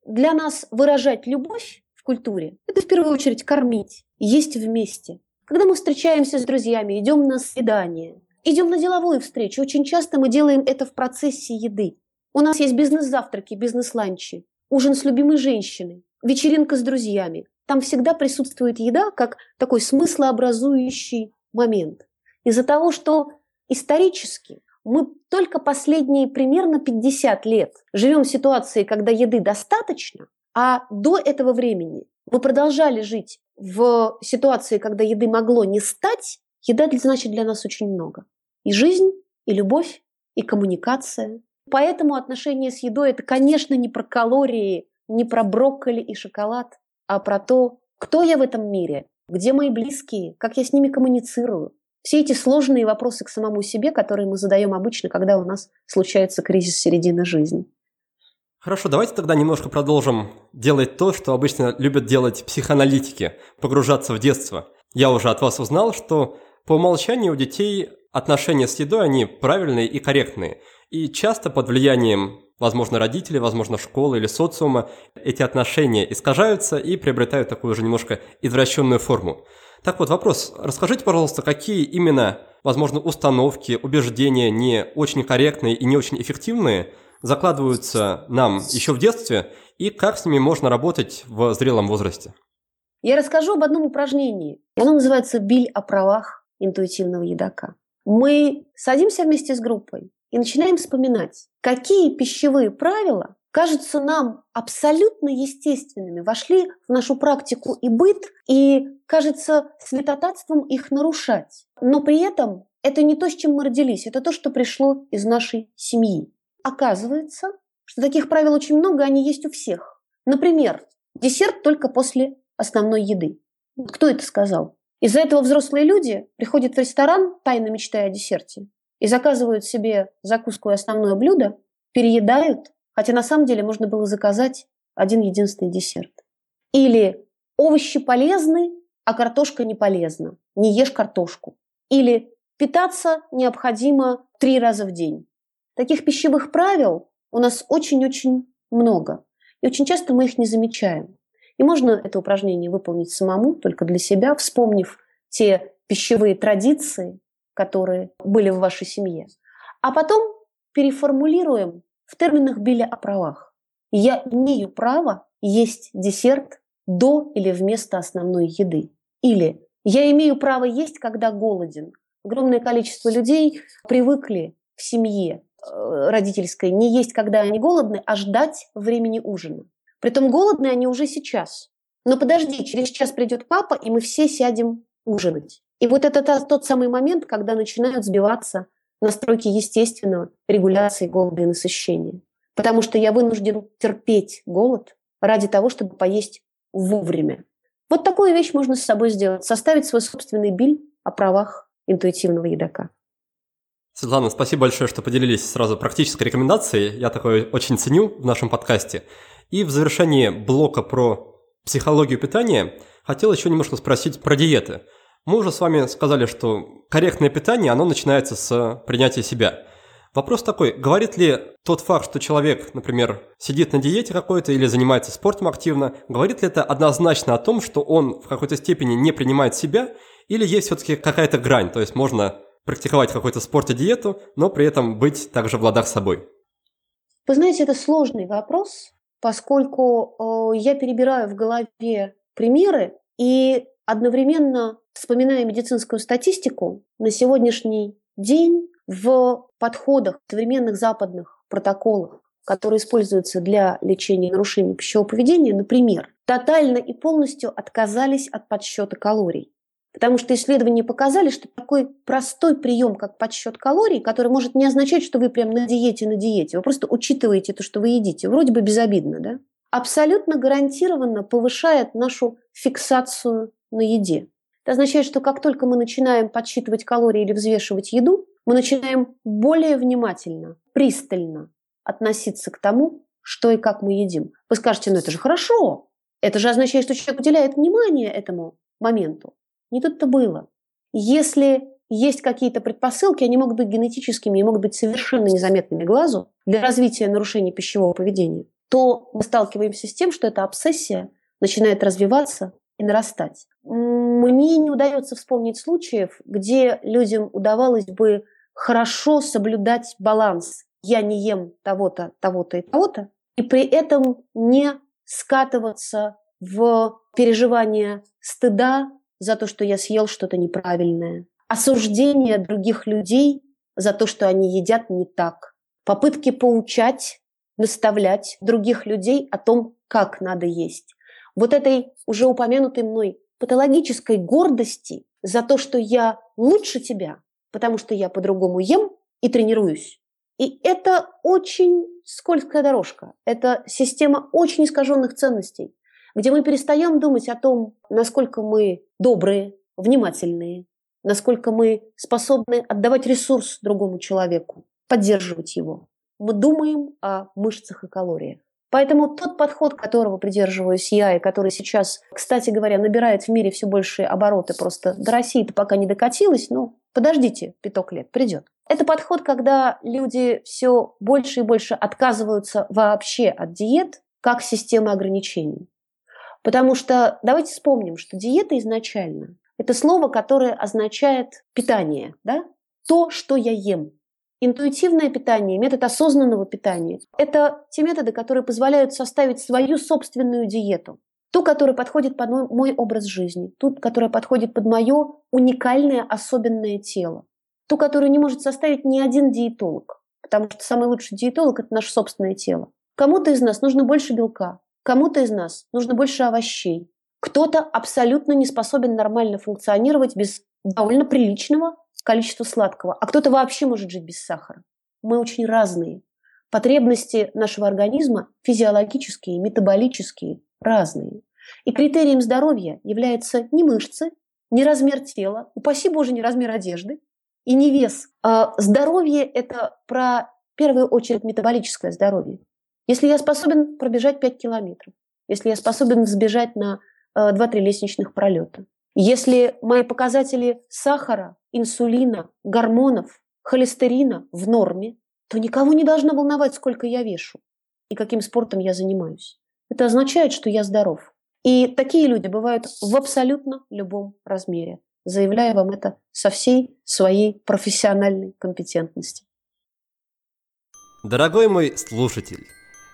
Speaker 3: для нас выражать любовь в культуре – это в первую очередь кормить, есть вместе. Когда мы встречаемся с друзьями, идем на свидание, идем на деловую встречу, очень часто мы делаем это в процессе еды. У нас есть бизнес-завтраки, бизнес-ланчи, ужин с любимой женщиной, вечеринка с друзьями. Там всегда присутствует еда как такой смыслообразующий момент. Из-за того, что исторически мы только последние примерно 50 лет живем в ситуации, когда еды достаточно, а до этого времени мы продолжали жить в ситуации, когда еды могло не стать, еда значит для нас очень много. И жизнь, и любовь, и коммуникация. Поэтому отношения с едой – это, конечно, не про калории, не про брокколи и шоколад, а про то, кто я в этом мире, где мои близкие, как я с ними коммуницирую, все эти сложные вопросы к самому себе, которые мы задаем обычно, когда у нас случается кризис середины жизни.
Speaker 2: Хорошо, давайте тогда немножко продолжим делать то, что обычно любят делать психоаналитики, погружаться в детство. Я уже от вас узнал, что по умолчанию у детей отношения с едой, они правильные и корректные. И часто под влиянием, возможно, родителей, возможно, школы или социума, эти отношения искажаются и приобретают такую же немножко извращенную форму. Так вот, вопрос. Расскажите, пожалуйста, какие именно, возможно, установки, убеждения не очень корректные и не очень эффективные закладываются нам еще в детстве, и как с ними можно работать в зрелом возрасте?
Speaker 3: Я расскажу об одном упражнении. Оно называется «Биль о правах интуитивного едока». Мы садимся вместе с группой и начинаем вспоминать, какие пищевые правила кажутся нам абсолютно естественными, вошли в нашу практику и быт, и кажется святотатством их нарушать. Но при этом это не то, с чем мы родились, это то, что пришло из нашей семьи. Оказывается, что таких правил очень много, они есть у всех. Например, десерт только после основной еды. Кто это сказал? Из-за этого взрослые люди приходят в ресторан, тайно мечтая о десерте, и заказывают себе закуску и основное блюдо, переедают, Хотя на самом деле можно было заказать один единственный десерт. Или овощи полезны, а картошка не полезна. Не ешь картошку. Или питаться необходимо три раза в день. Таких пищевых правил у нас очень-очень много. И очень часто мы их не замечаем. И можно это упражнение выполнить самому, только для себя, вспомнив те пищевые традиции, которые были в вашей семье. А потом переформулируем в терминах Билля о правах. Я имею право есть десерт до или вместо основной еды. Или я имею право есть, когда голоден. Огромное количество людей привыкли в семье э, родительской не есть, когда они голодны, а ждать времени ужина. Притом голодные они уже сейчас. Но подожди, через час придет папа, и мы все сядем ужинать. И вот это тот самый момент, когда начинают сбиваться настройки естественного регуляции голода и насыщения. Потому что я вынужден терпеть голод ради того, чтобы поесть вовремя. Вот такую вещь можно с собой сделать. Составить свой собственный биль о правах интуитивного едока.
Speaker 2: Светлана, спасибо большое, что поделились сразу практической рекомендацией. Я такое очень ценю в нашем подкасте. И в завершении блока про психологию питания хотел еще немножко спросить про диеты. Мы уже с вами сказали, что корректное питание, оно начинается с принятия себя. Вопрос такой, говорит ли тот факт, что человек, например, сидит на диете какой-то или занимается спортом активно, говорит ли это однозначно о том, что он в какой-то степени не принимает себя, или есть все-таки какая-то грань, то есть можно практиковать какой-то спорт и диету, но при этом быть также в ладах с собой?
Speaker 3: Вы знаете, это сложный вопрос, поскольку э, я перебираю в голове примеры и одновременно вспоминая медицинскую статистику, на сегодняшний день в подходах современных западных протоколах, которые используются для лечения нарушений пищевого поведения, например, тотально и полностью отказались от подсчета калорий. Потому что исследования показали, что такой простой прием, как подсчет калорий, который может не означать, что вы прям на диете, на диете, вы просто учитываете то, что вы едите, вроде бы безобидно, да? абсолютно гарантированно повышает нашу фиксацию на еде. Это означает, что как только мы начинаем подсчитывать калории или взвешивать еду, мы начинаем более внимательно, пристально относиться к тому, что и как мы едим. Вы скажете, ну это же хорошо. Это же означает, что человек уделяет внимание этому моменту. Не тут-то было. Если есть какие-то предпосылки, они могут быть генетическими и могут быть совершенно незаметными глазу для развития нарушений пищевого поведения, то мы сталкиваемся с тем, что эта обсессия начинает развиваться и нарастать. Мне не удается вспомнить случаев, где людям удавалось бы хорошо соблюдать баланс. Я не ем того-то, того-то и того-то, и при этом не скатываться в переживание стыда за то, что я съел что-то неправильное, осуждение других людей за то, что они едят не так, попытки поучать, наставлять других людей о том, как надо есть. Вот этой уже упомянутой мной патологической гордости за то, что я лучше тебя, потому что я по-другому ем и тренируюсь. И это очень скользкая дорожка. Это система очень искаженных ценностей где мы перестаем думать о том, насколько мы добрые, внимательные, насколько мы способны отдавать ресурс другому человеку, поддерживать его. Мы думаем о мышцах и калориях. Поэтому тот подход, которого придерживаюсь я, и который сейчас, кстати говоря, набирает в мире все большие обороты, просто до России-то пока не докатилась, но подождите, пяток лет, придет. Это подход, когда люди все больше и больше отказываются вообще от диет как системы ограничений. Потому что давайте вспомним, что диета изначально – это слово, которое означает питание, да? то, что я ем. Интуитивное питание, метод осознанного питания – это те методы, которые позволяют составить свою собственную диету. Ту, которая подходит под мой, образ жизни, ту, которая подходит под мое уникальное особенное тело, ту, которую не может составить ни один диетолог, потому что самый лучший диетолог – это наше собственное тело. Кому-то из нас нужно больше белка, Кому-то из нас нужно больше овощей. Кто-то абсолютно не способен нормально функционировать без довольно приличного количества сладкого, а кто-то вообще может жить без сахара. Мы очень разные. Потребности нашего организма физиологические, метаболические, разные. И критерием здоровья является не мышцы, не размер тела, упаси Боже, не размер одежды и не вес. А здоровье – это про, в первую очередь, метаболическое здоровье. Если я способен пробежать 5 километров, если я способен взбежать на 2-3 э, лестничных пролета, если мои показатели сахара, инсулина, гормонов, холестерина в норме, то никого не должно волновать, сколько я вешу и каким спортом я занимаюсь. Это означает, что я здоров. И такие люди бывают в абсолютно любом размере. Заявляю вам это со всей своей профессиональной компетентности.
Speaker 2: Дорогой мой слушатель,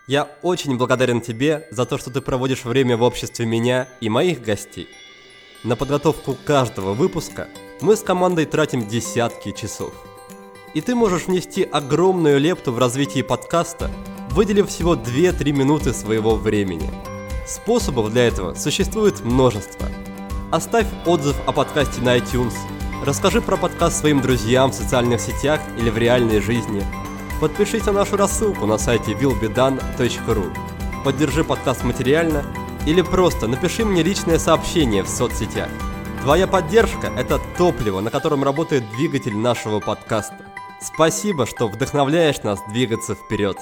Speaker 2: я очень благодарен тебе за то, что ты проводишь время в обществе меня и моих гостей. На подготовку каждого выпуска мы с командой тратим десятки часов. И ты можешь внести огромную лепту в развитие подкаста, выделив всего 2-3 минуты своего времени. Способов для этого существует множество. Оставь отзыв о подкасте на iTunes, расскажи про подкаст своим друзьям в социальных сетях или в реальной жизни – Подпишись на нашу рассылку на сайте willbedan.ru. Поддержи подкаст материально или просто напиши мне личное сообщение в соцсетях. Твоя поддержка – это топливо, на котором работает двигатель нашего подкаста. Спасибо, что вдохновляешь нас двигаться вперед.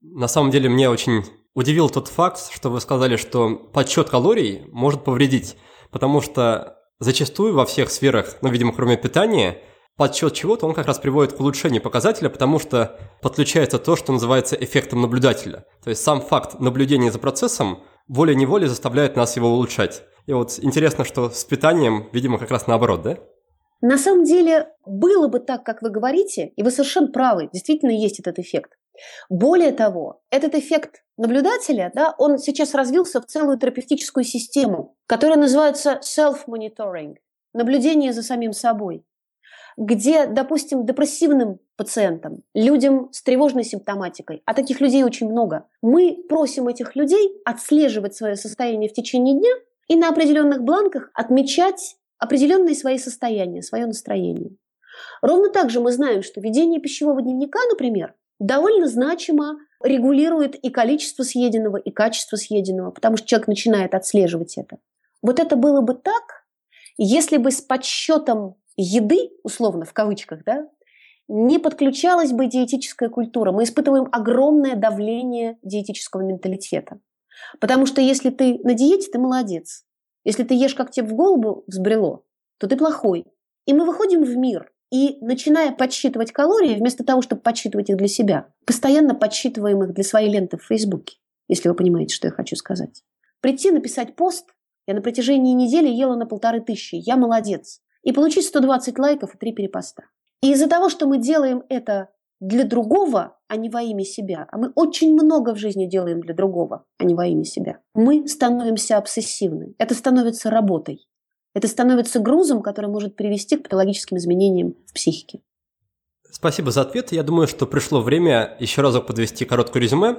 Speaker 2: На самом деле, мне очень удивил тот факт, что вы сказали, что подсчет калорий может повредить, потому что зачастую во всех сферах, ну, видимо, кроме питания, подсчет чего-то, он как раз приводит к улучшению показателя, потому что подключается то, что называется эффектом наблюдателя. То есть сам факт наблюдения за процессом волей-неволей заставляет нас его улучшать. И вот интересно, что с питанием, видимо, как раз наоборот, да?
Speaker 3: На самом деле, было бы так, как вы говорите, и вы совершенно правы, действительно есть этот эффект. Более того, этот эффект наблюдателя, да, он сейчас развился в целую терапевтическую систему, которая называется self-monitoring, наблюдение за самим собой где, допустим, депрессивным пациентам, людям с тревожной симптоматикой, а таких людей очень много, мы просим этих людей отслеживать свое состояние в течение дня и на определенных бланках отмечать определенные свои состояния, свое настроение. Ровно так же мы знаем, что ведение пищевого дневника, например, довольно значимо регулирует и количество съеденного, и качество съеденного, потому что человек начинает отслеживать это. Вот это было бы так, если бы с подсчетом еды, условно, в кавычках, да, не подключалась бы диетическая культура. Мы испытываем огромное давление диетического менталитета. Потому что если ты на диете, ты молодец. Если ты ешь, как тебе в голову взбрело, то ты плохой. И мы выходим в мир, и начиная подсчитывать калории, вместо того, чтобы подсчитывать их для себя, постоянно подсчитываем их для своей ленты в Фейсбуке, если вы понимаете, что я хочу сказать. Прийти, написать пост, я на протяжении недели ела на полторы тысячи, я молодец и получить 120 лайков и 3 перепоста. И из-за того, что мы делаем это для другого, а не во имя себя, а мы очень много в жизни делаем для другого, а не во имя себя, мы становимся обсессивны. Это становится работой. Это становится грузом, который может привести к патологическим изменениям в психике.
Speaker 2: Спасибо за ответ. Я думаю, что пришло время еще разок подвести короткое резюме.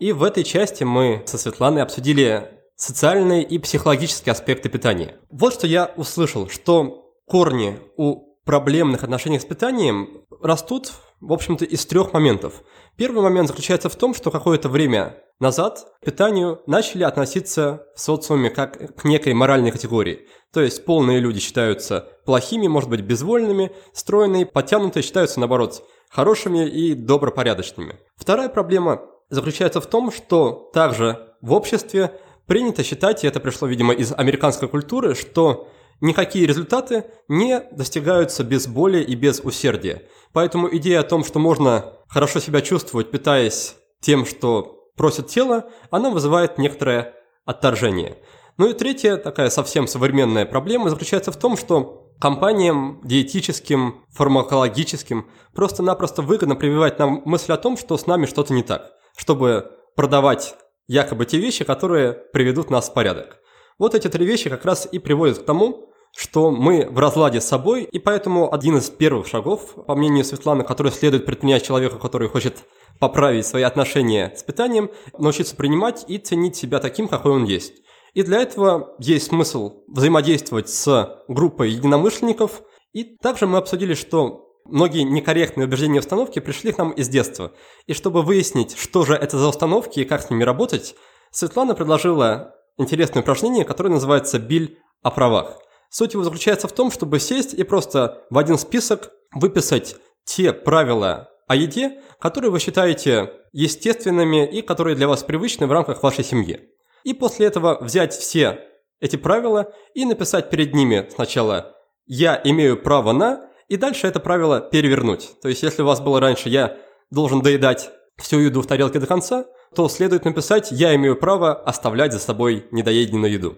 Speaker 2: И в этой части мы со Светланой обсудили социальные и психологические аспекты питания. Вот что я услышал, что корни у проблемных отношений с питанием растут, в общем-то, из трех моментов. Первый момент заключается в том, что какое-то время назад к питанию начали относиться в социуме как к некой моральной категории. То есть полные люди считаются плохими, может быть, безвольными, стройные, подтянутые считаются, наоборот, хорошими и добропорядочными. Вторая проблема заключается в том, что также в обществе принято считать, и это пришло, видимо, из американской культуры, что никакие результаты не достигаются без боли и без усердия. Поэтому идея о том, что можно хорошо себя чувствовать, питаясь тем, что просит тело, она вызывает некоторое отторжение. Ну и третья, такая совсем современная проблема заключается в том, что компаниям диетическим, фармакологическим просто-напросто выгодно прививать нам мысль о том, что с нами что-то не так, чтобы продавать якобы те вещи, которые приведут нас в порядок. Вот эти три вещи как раз и приводят к тому, что мы в разладе с собой, и поэтому один из первых шагов, по мнению Светланы, который следует предпринять человеку, который хочет поправить свои отношения с питанием, научиться принимать и ценить себя таким, какой он есть. И для этого есть смысл взаимодействовать с группой единомышленников. И также мы обсудили, что многие некорректные убеждения установки пришли к нам из детства. И чтобы выяснить, что же это за установки и как с ними работать, Светлана предложила интересное упражнение, которое называется «Биль о правах». Суть его заключается в том, чтобы сесть и просто в один список выписать те правила о еде, которые вы считаете естественными и которые для вас привычны в рамках вашей семьи. И после этого взять все эти правила и написать перед ними сначала «я имею право на», и дальше это правило перевернуть. То есть если у вас было раньше «я должен доедать всю еду в тарелке до конца», то следует написать «я имею право оставлять за собой недоеденную еду».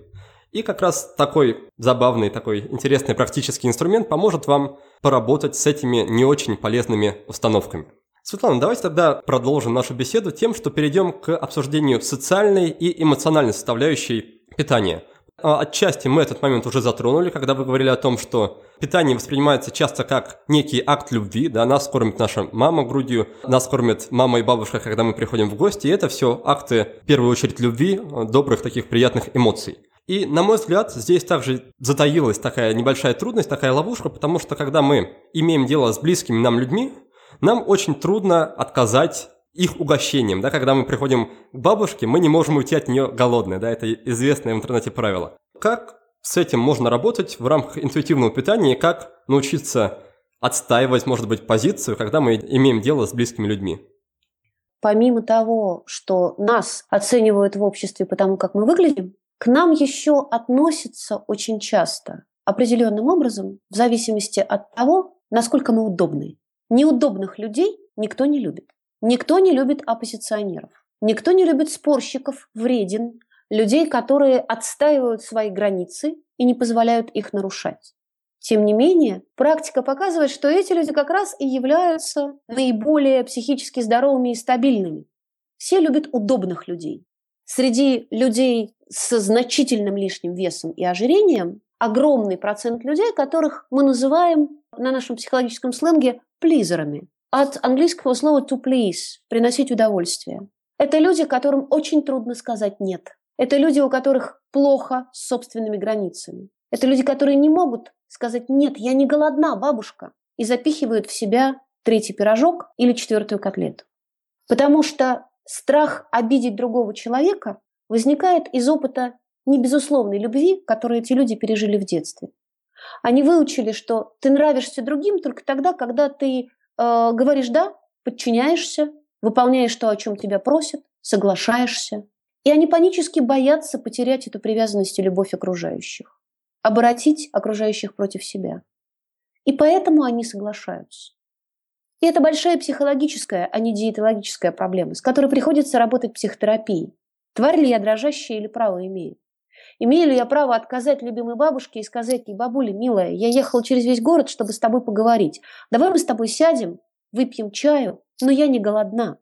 Speaker 2: И как раз такой забавный, такой интересный практический инструмент поможет вам поработать с этими не очень полезными установками. Светлана, давайте тогда продолжим нашу беседу тем, что перейдем к обсуждению социальной и эмоциональной составляющей питания. А, отчасти мы этот момент уже затронули, когда вы говорили о том, что питание воспринимается часто как некий акт любви, да, нас кормит наша мама грудью, нас кормит мама и бабушка, когда мы приходим в гости, и это все акты, в первую очередь, любви, добрых таких приятных эмоций. И, на мой взгляд, здесь также затаилась такая небольшая трудность, такая ловушка, потому что когда мы имеем дело с близкими нам людьми, нам очень трудно отказать их угощением, да, когда мы приходим к бабушке, мы не можем уйти от нее голодные, да, это известное в интернете правило. Как с этим можно работать в рамках интуитивного питания и как научиться отстаивать, может быть, позицию, когда мы имеем дело с близкими людьми?
Speaker 3: Помимо того, что нас оценивают в обществе потому, как мы выглядим, к нам еще относятся очень часто определенным образом в зависимости от того, насколько мы удобны. Неудобных людей никто не любит. Никто не любит оппозиционеров. Никто не любит спорщиков, вреден, людей, которые отстаивают свои границы и не позволяют их нарушать. Тем не менее, практика показывает, что эти люди как раз и являются наиболее психически здоровыми и стабильными. Все любят удобных людей. Среди людей с значительным лишним весом и ожирением огромный процент людей, которых мы называем на нашем психологическом сленге плизерами. От английского слова to please – приносить удовольствие. Это люди, которым очень трудно сказать «нет». Это люди, у которых плохо с собственными границами. Это люди, которые не могут сказать «нет, я не голодна, бабушка», и запихивают в себя третий пирожок или четвертую котлету. Потому что страх обидеть другого человека возникает из опыта небезусловной любви, которую эти люди пережили в детстве. Они выучили, что ты нравишься другим только тогда, когда ты э, говоришь «да», подчиняешься, выполняешь то, о чем тебя просят, соглашаешься. И они панически боятся потерять эту привязанность и любовь окружающих, обратить окружающих против себя. И поэтому они соглашаются. И это большая психологическая, а не диетологическая проблема, с которой приходится работать психотерапией. Тварь ли я дрожащая или право имею? Имею ли я право отказать любимой бабушке и сказать ей, бабуля, милая, я ехала через весь город, чтобы с тобой поговорить. Давай мы с тобой сядем, выпьем чаю, но я не голодна,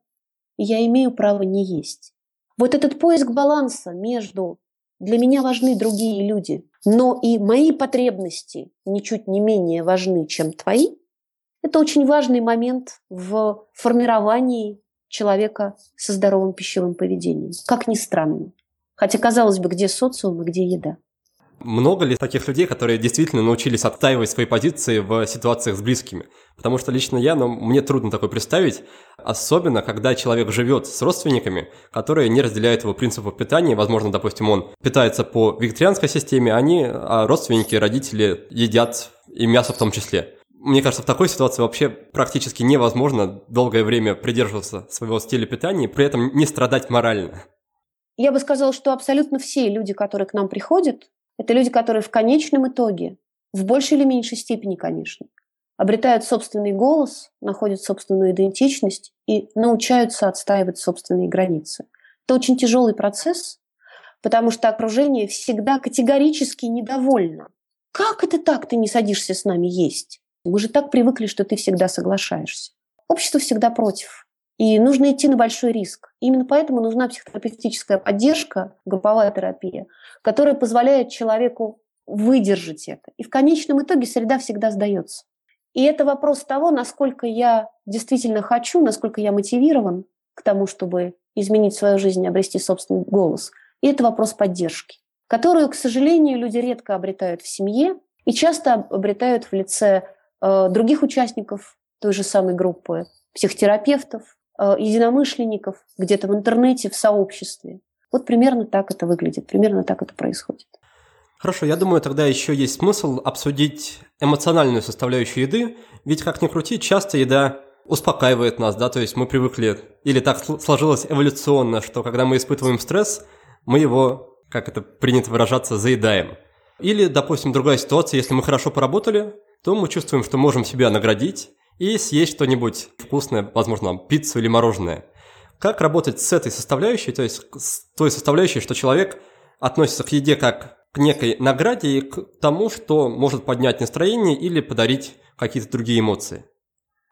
Speaker 3: и я имею право не есть. Вот этот поиск баланса между для меня важны другие люди, но и мои потребности ничуть не менее важны, чем твои, это очень важный момент в формировании человека со здоровым пищевым поведением. Как ни странно. Хотя, казалось бы, где социум и где еда?
Speaker 2: Много ли таких людей, которые действительно научились отстаивать свои позиции в ситуациях с близкими? Потому что лично я, но мне трудно такое представить, особенно когда человек живет с родственниками, которые не разделяют его принципов питания. Возможно, допустим, он питается по вегетарианской системе, они, а родственники, родители едят и мясо в том числе. Мне кажется, в такой ситуации вообще практически невозможно долгое время придерживаться своего стиля питания и при этом не страдать морально.
Speaker 3: Я бы сказала, что абсолютно все люди, которые к нам приходят, это люди, которые в конечном итоге, в большей или меньшей степени, конечно, обретают собственный голос, находят собственную идентичность и научаются отстаивать собственные границы. Это очень тяжелый процесс, потому что окружение всегда категорически недовольно. Как это так ты не садишься с нами есть? Мы же так привыкли, что ты всегда соглашаешься. Общество всегда против. И нужно идти на большой риск. Именно поэтому нужна психотерапевтическая поддержка, групповая терапия, которая позволяет человеку выдержать это. И в конечном итоге среда всегда сдается. И это вопрос того, насколько я действительно хочу, насколько я мотивирован к тому, чтобы изменить свою жизнь и обрести собственный голос. И это вопрос поддержки, которую, к сожалению, люди редко обретают в семье и часто обретают в лице других участников той же самой группы, психотерапевтов, э, единомышленников, где-то в интернете, в сообществе. Вот примерно так это выглядит, примерно так это происходит.
Speaker 2: Хорошо, я думаю, тогда еще есть смысл обсудить эмоциональную составляющую еды, ведь как ни крути, часто еда успокаивает нас, да, то есть мы привыкли, или так сложилось эволюционно, что когда мы испытываем стресс, мы его, как это принято выражаться, заедаем. Или, допустим, другая ситуация, если мы хорошо поработали, то мы чувствуем, что можем себя наградить и съесть что-нибудь вкусное, возможно, пиццу или мороженое – как работать с этой составляющей, то есть с той составляющей, что человек относится к еде как к некой награде и к тому, что может поднять настроение или подарить какие-то другие эмоции?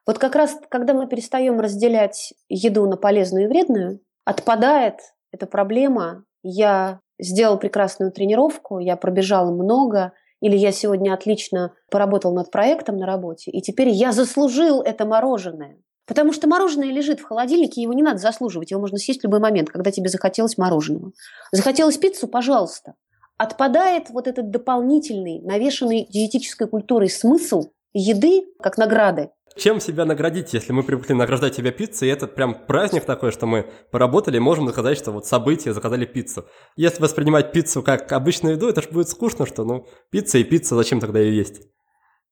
Speaker 3: Вот как раз, когда мы перестаем разделять еду на полезную и вредную, отпадает эта проблема. Я сделал прекрасную тренировку, я пробежал много, или я сегодня отлично поработал над проектом на работе, и теперь я заслужил это мороженое. Потому что мороженое лежит в холодильнике, его не надо заслуживать, его можно съесть в любой момент, когда тебе захотелось мороженого. Захотелось пиццу, пожалуйста. Отпадает вот этот дополнительный, навешанный диетической культурой смысл еды как награды.
Speaker 2: Чем себя наградить, если мы привыкли награждать себя пиццей, и это прям праздник такой, что мы поработали, можем сказать, что вот событие, заказали пиццу. Если воспринимать пиццу как обычную еду, это же будет скучно, что ну пицца и пицца, зачем тогда ее есть?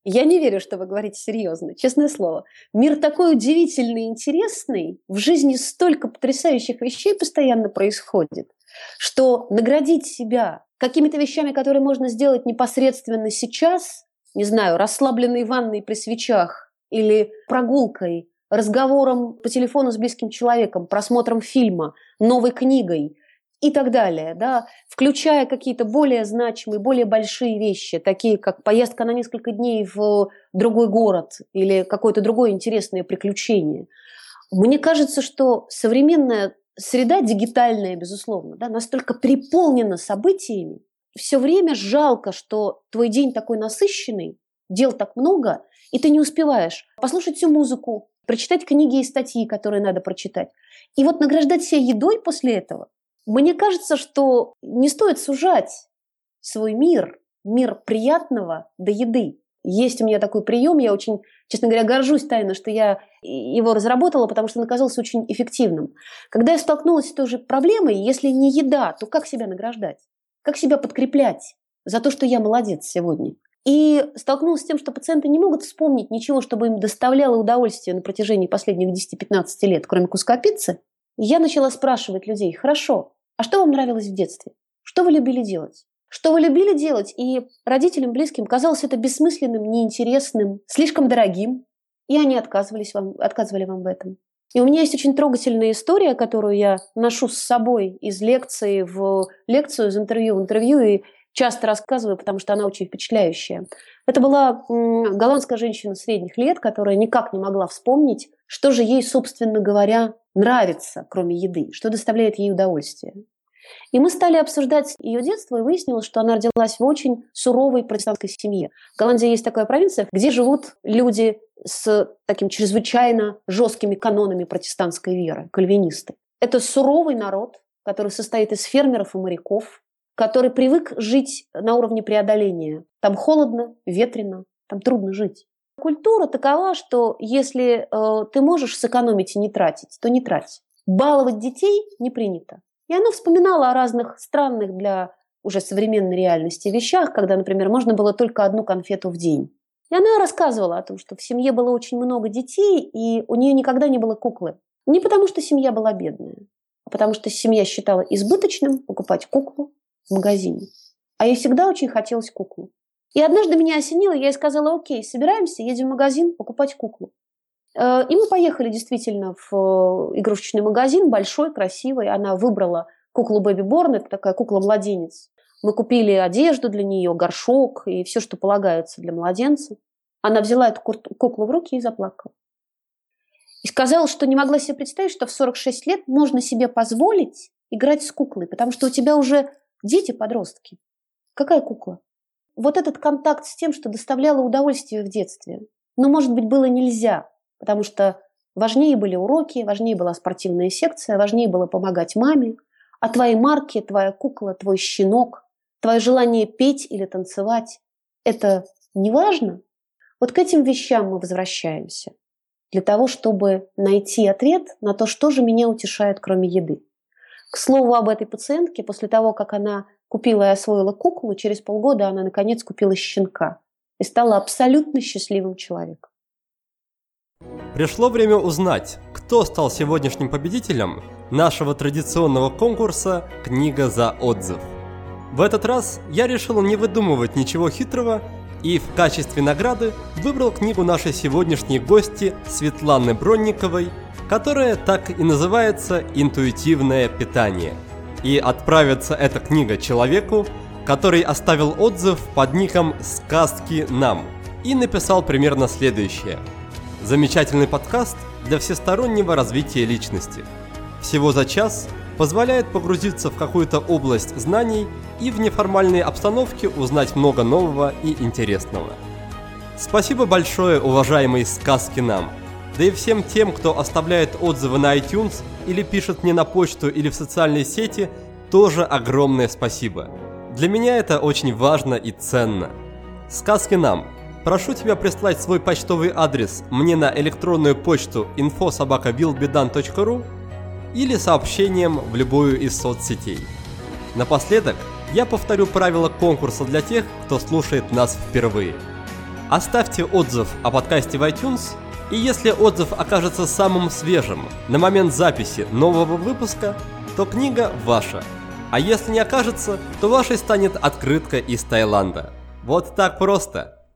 Speaker 3: Я не верю, что вы говорите серьезно, честное слово. Мир такой удивительный и интересный, в жизни столько потрясающих вещей постоянно происходит, что наградить себя какими-то вещами, которые можно сделать непосредственно сейчас, не знаю, расслабленной ванной при свечах или прогулкой, разговором по телефону с близким человеком, просмотром фильма, новой книгой – и так далее, да, включая какие-то более значимые, более большие вещи, такие как поездка на несколько дней в другой город или какое-то другое интересное приключение. Мне кажется, что современная среда дигитальная, безусловно, да, настолько переполнена событиями, все время жалко, что твой день такой насыщенный, дел так много, и ты не успеваешь послушать всю музыку, прочитать книги и статьи, которые надо прочитать. И вот награждать себя едой после этого, мне кажется, что не стоит сужать свой мир, мир приятного до еды. Есть у меня такой прием, я очень, честно говоря, горжусь тайно, что я его разработала, потому что он оказался очень эффективным. Когда я столкнулась с той же проблемой, если не еда, то как себя награждать? Как себя подкреплять за то, что я молодец сегодня? И столкнулась с тем, что пациенты не могут вспомнить ничего, чтобы им доставляло удовольствие на протяжении последних 10-15 лет, кроме куска пиццы. я начала спрашивать людей, хорошо, а что вам нравилось в детстве? Что вы любили делать? Что вы любили делать, и родителям, близким казалось это бессмысленным, неинтересным, слишком дорогим, и они отказывались вам, отказывали вам в этом. И у меня есть очень трогательная история, которую я ношу с собой из лекции в лекцию, из интервью в интервью, и часто рассказываю, потому что она очень впечатляющая. Это была голландская женщина средних лет, которая никак не могла вспомнить, что же ей, собственно говоря, нравится, кроме еды, что доставляет ей удовольствие. И мы стали обсуждать ее детство, и выяснилось, что она родилась в очень суровой протестантской семье. В Голландии есть такая провинция, где живут люди с таким чрезвычайно жесткими канонами протестантской веры, кальвинисты. Это суровый народ, который состоит из фермеров и моряков, который привык жить на уровне преодоления. Там холодно, ветрено, там трудно жить. Культура такова, что если э, ты можешь сэкономить и не тратить, то не трать. Баловать детей не принято. И она вспоминала о разных странных для уже современной реальности вещах, когда, например, можно было только одну конфету в день. И она рассказывала о том, что в семье было очень много детей, и у нее никогда не было куклы. Не потому, что семья была бедная, а потому что семья считала избыточным покупать куклу в магазине. А ей всегда очень хотелось куклу. И однажды меня осенило, я ей сказала, окей, собираемся, едем в магазин покупать куклу. Э, и мы поехали действительно в э, игрушечный магазин, большой, красивый. Она выбрала куклу Бэби Борн, это такая кукла-младенец. Мы купили одежду для нее, горшок и все, что полагается для младенца. Она взяла эту куклу в руки и заплакала. И сказала, что не могла себе представить, что в 46 лет можно себе позволить играть с куклой, потому что у тебя уже дети-подростки. Какая кукла? вот этот контакт с тем, что доставляло удовольствие в детстве. Но, может быть, было нельзя, потому что важнее были уроки, важнее была спортивная секция, важнее было помогать маме, а твои марки, твоя кукла, твой щенок, твое желание петь или танцевать – это не важно? Вот к этим вещам мы возвращаемся для того, чтобы найти ответ на то, что же меня утешает, кроме еды. К слову об этой пациентке, после того, как она купила и освоила куклу, через полгода она наконец купила щенка и стала абсолютно счастливым человеком.
Speaker 2: Пришло время узнать, кто стал сегодняшним победителем нашего традиционного конкурса «Книга за отзыв». В этот раз я решил не выдумывать ничего хитрого и в качестве награды выбрал книгу нашей сегодняшней гости Светланы Бронниковой, которая так и называется «Интуитивное питание» и отправится эта книга человеку, который оставил отзыв под ником «Сказки нам» и написал примерно следующее. Замечательный подкаст для всестороннего развития личности. Всего за час позволяет погрузиться в какую-то область знаний и в неформальной обстановке узнать много нового и интересного. Спасибо большое, уважаемые сказки нам! Да и всем тем, кто оставляет отзывы на iTunes или пишет мне на почту или в социальные сети, тоже огромное спасибо. Для меня это очень важно и ценно. Сказки нам. Прошу тебя прислать свой почтовый адрес мне на электронную почту infosobakavilbedan.ru или сообщением в любую из соцсетей. Напоследок, я повторю правила конкурса для тех, кто слушает нас впервые. Оставьте отзыв о подкасте в iTunes, и если отзыв окажется самым свежим на момент записи нового выпуска, то книга ваша. А если не окажется, то вашей станет открытка из Таиланда. Вот так просто.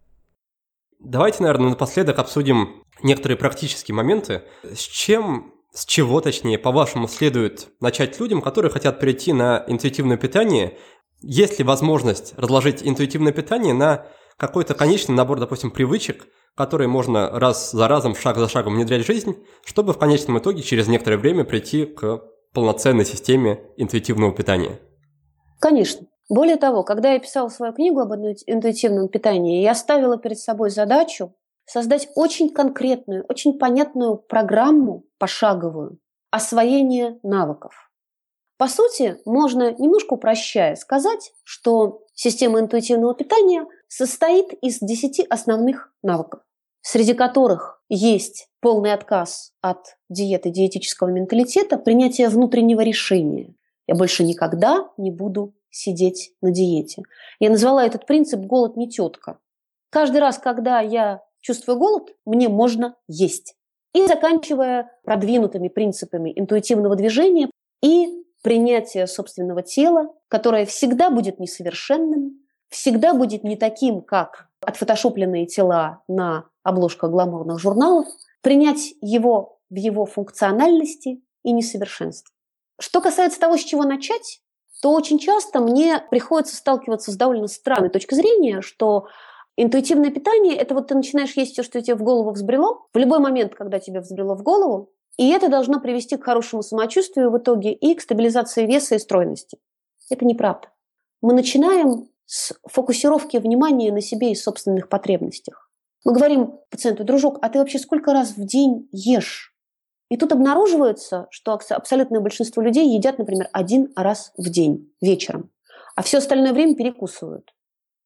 Speaker 2: Давайте, наверное, напоследок обсудим некоторые практические моменты. С чем, с чего, точнее, по-вашему, следует начать людям, которые хотят перейти на интуитивное питание? Есть ли возможность разложить интуитивное питание на какой-то конечный набор, допустим, привычек, которые можно раз за разом, шаг за шагом внедрять в жизнь, чтобы в конечном итоге через некоторое время прийти к полноценной системе интуитивного питания?
Speaker 3: Конечно. Более того, когда я писала свою книгу об интуитивном питании, я ставила перед собой задачу создать очень конкретную, очень понятную программу пошаговую освоения навыков. По сути, можно, немножко упрощая, сказать, что система интуитивного питания состоит из 10 основных навыков, среди которых есть полный отказ от диеты диетического менталитета, принятие внутреннего решения. Я больше никогда не буду сидеть на диете. Я назвала этот принцип «голод не тетка». Каждый раз, когда я чувствую голод, мне можно есть. И заканчивая продвинутыми принципами интуитивного движения и принятия собственного тела, которое всегда будет несовершенным, всегда будет не таким, как отфотошопленные тела на обложках гламурных журналов, принять его в его функциональности и несовершенстве. Что касается того, с чего начать, то очень часто мне приходится сталкиваться с довольно странной точкой зрения, что интуитивное питание – это вот ты начинаешь есть все, что тебе в голову взбрело, в любой момент, когда тебе взбрело в голову, и это должно привести к хорошему самочувствию в итоге и к стабилизации веса и стройности. Это неправда. Мы начинаем с фокусировки внимания на себе и собственных потребностях. Мы говорим пациенту, дружок, а ты вообще сколько раз в день ешь? И тут обнаруживается, что абсолютное большинство людей едят, например, один раз в день вечером, а все остальное время перекусывают,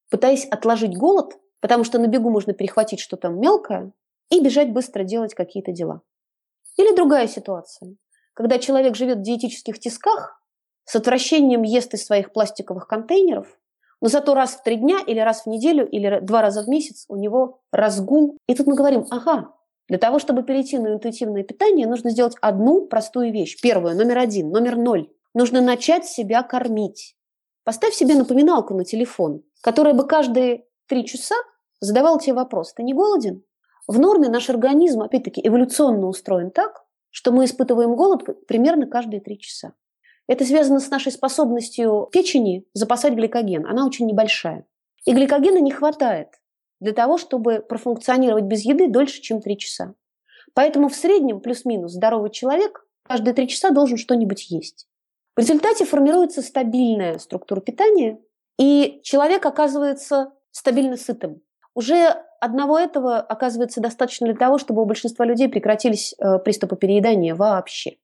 Speaker 3: пытаясь отложить голод, потому что на бегу можно перехватить что-то мелкое и бежать быстро делать какие-то дела. Или другая ситуация, когда человек живет в диетических тисках, с отвращением ест из своих пластиковых контейнеров – но зато раз в три дня или раз в неделю или два раза в месяц у него разгул. И тут мы говорим, ага, для того, чтобы перейти на интуитивное питание, нужно сделать одну простую вещь. Первую, номер один, номер ноль. Нужно начать себя кормить. Поставь себе напоминалку на телефон, которая бы каждые три часа задавала тебе вопрос. Ты не голоден? В норме наш организм, опять-таки, эволюционно устроен так, что мы испытываем голод примерно каждые три часа. Это связано с нашей способностью печени запасать гликоген. Она очень небольшая. И гликогена не хватает для того, чтобы профункционировать без еды дольше, чем 3 часа. Поэтому в среднем плюс-минус здоровый человек каждые 3 часа должен что-нибудь есть. В результате формируется стабильная структура питания, и человек оказывается стабильно сытым. Уже одного этого оказывается достаточно для того, чтобы у большинства людей прекратились э, приступы переедания вообще.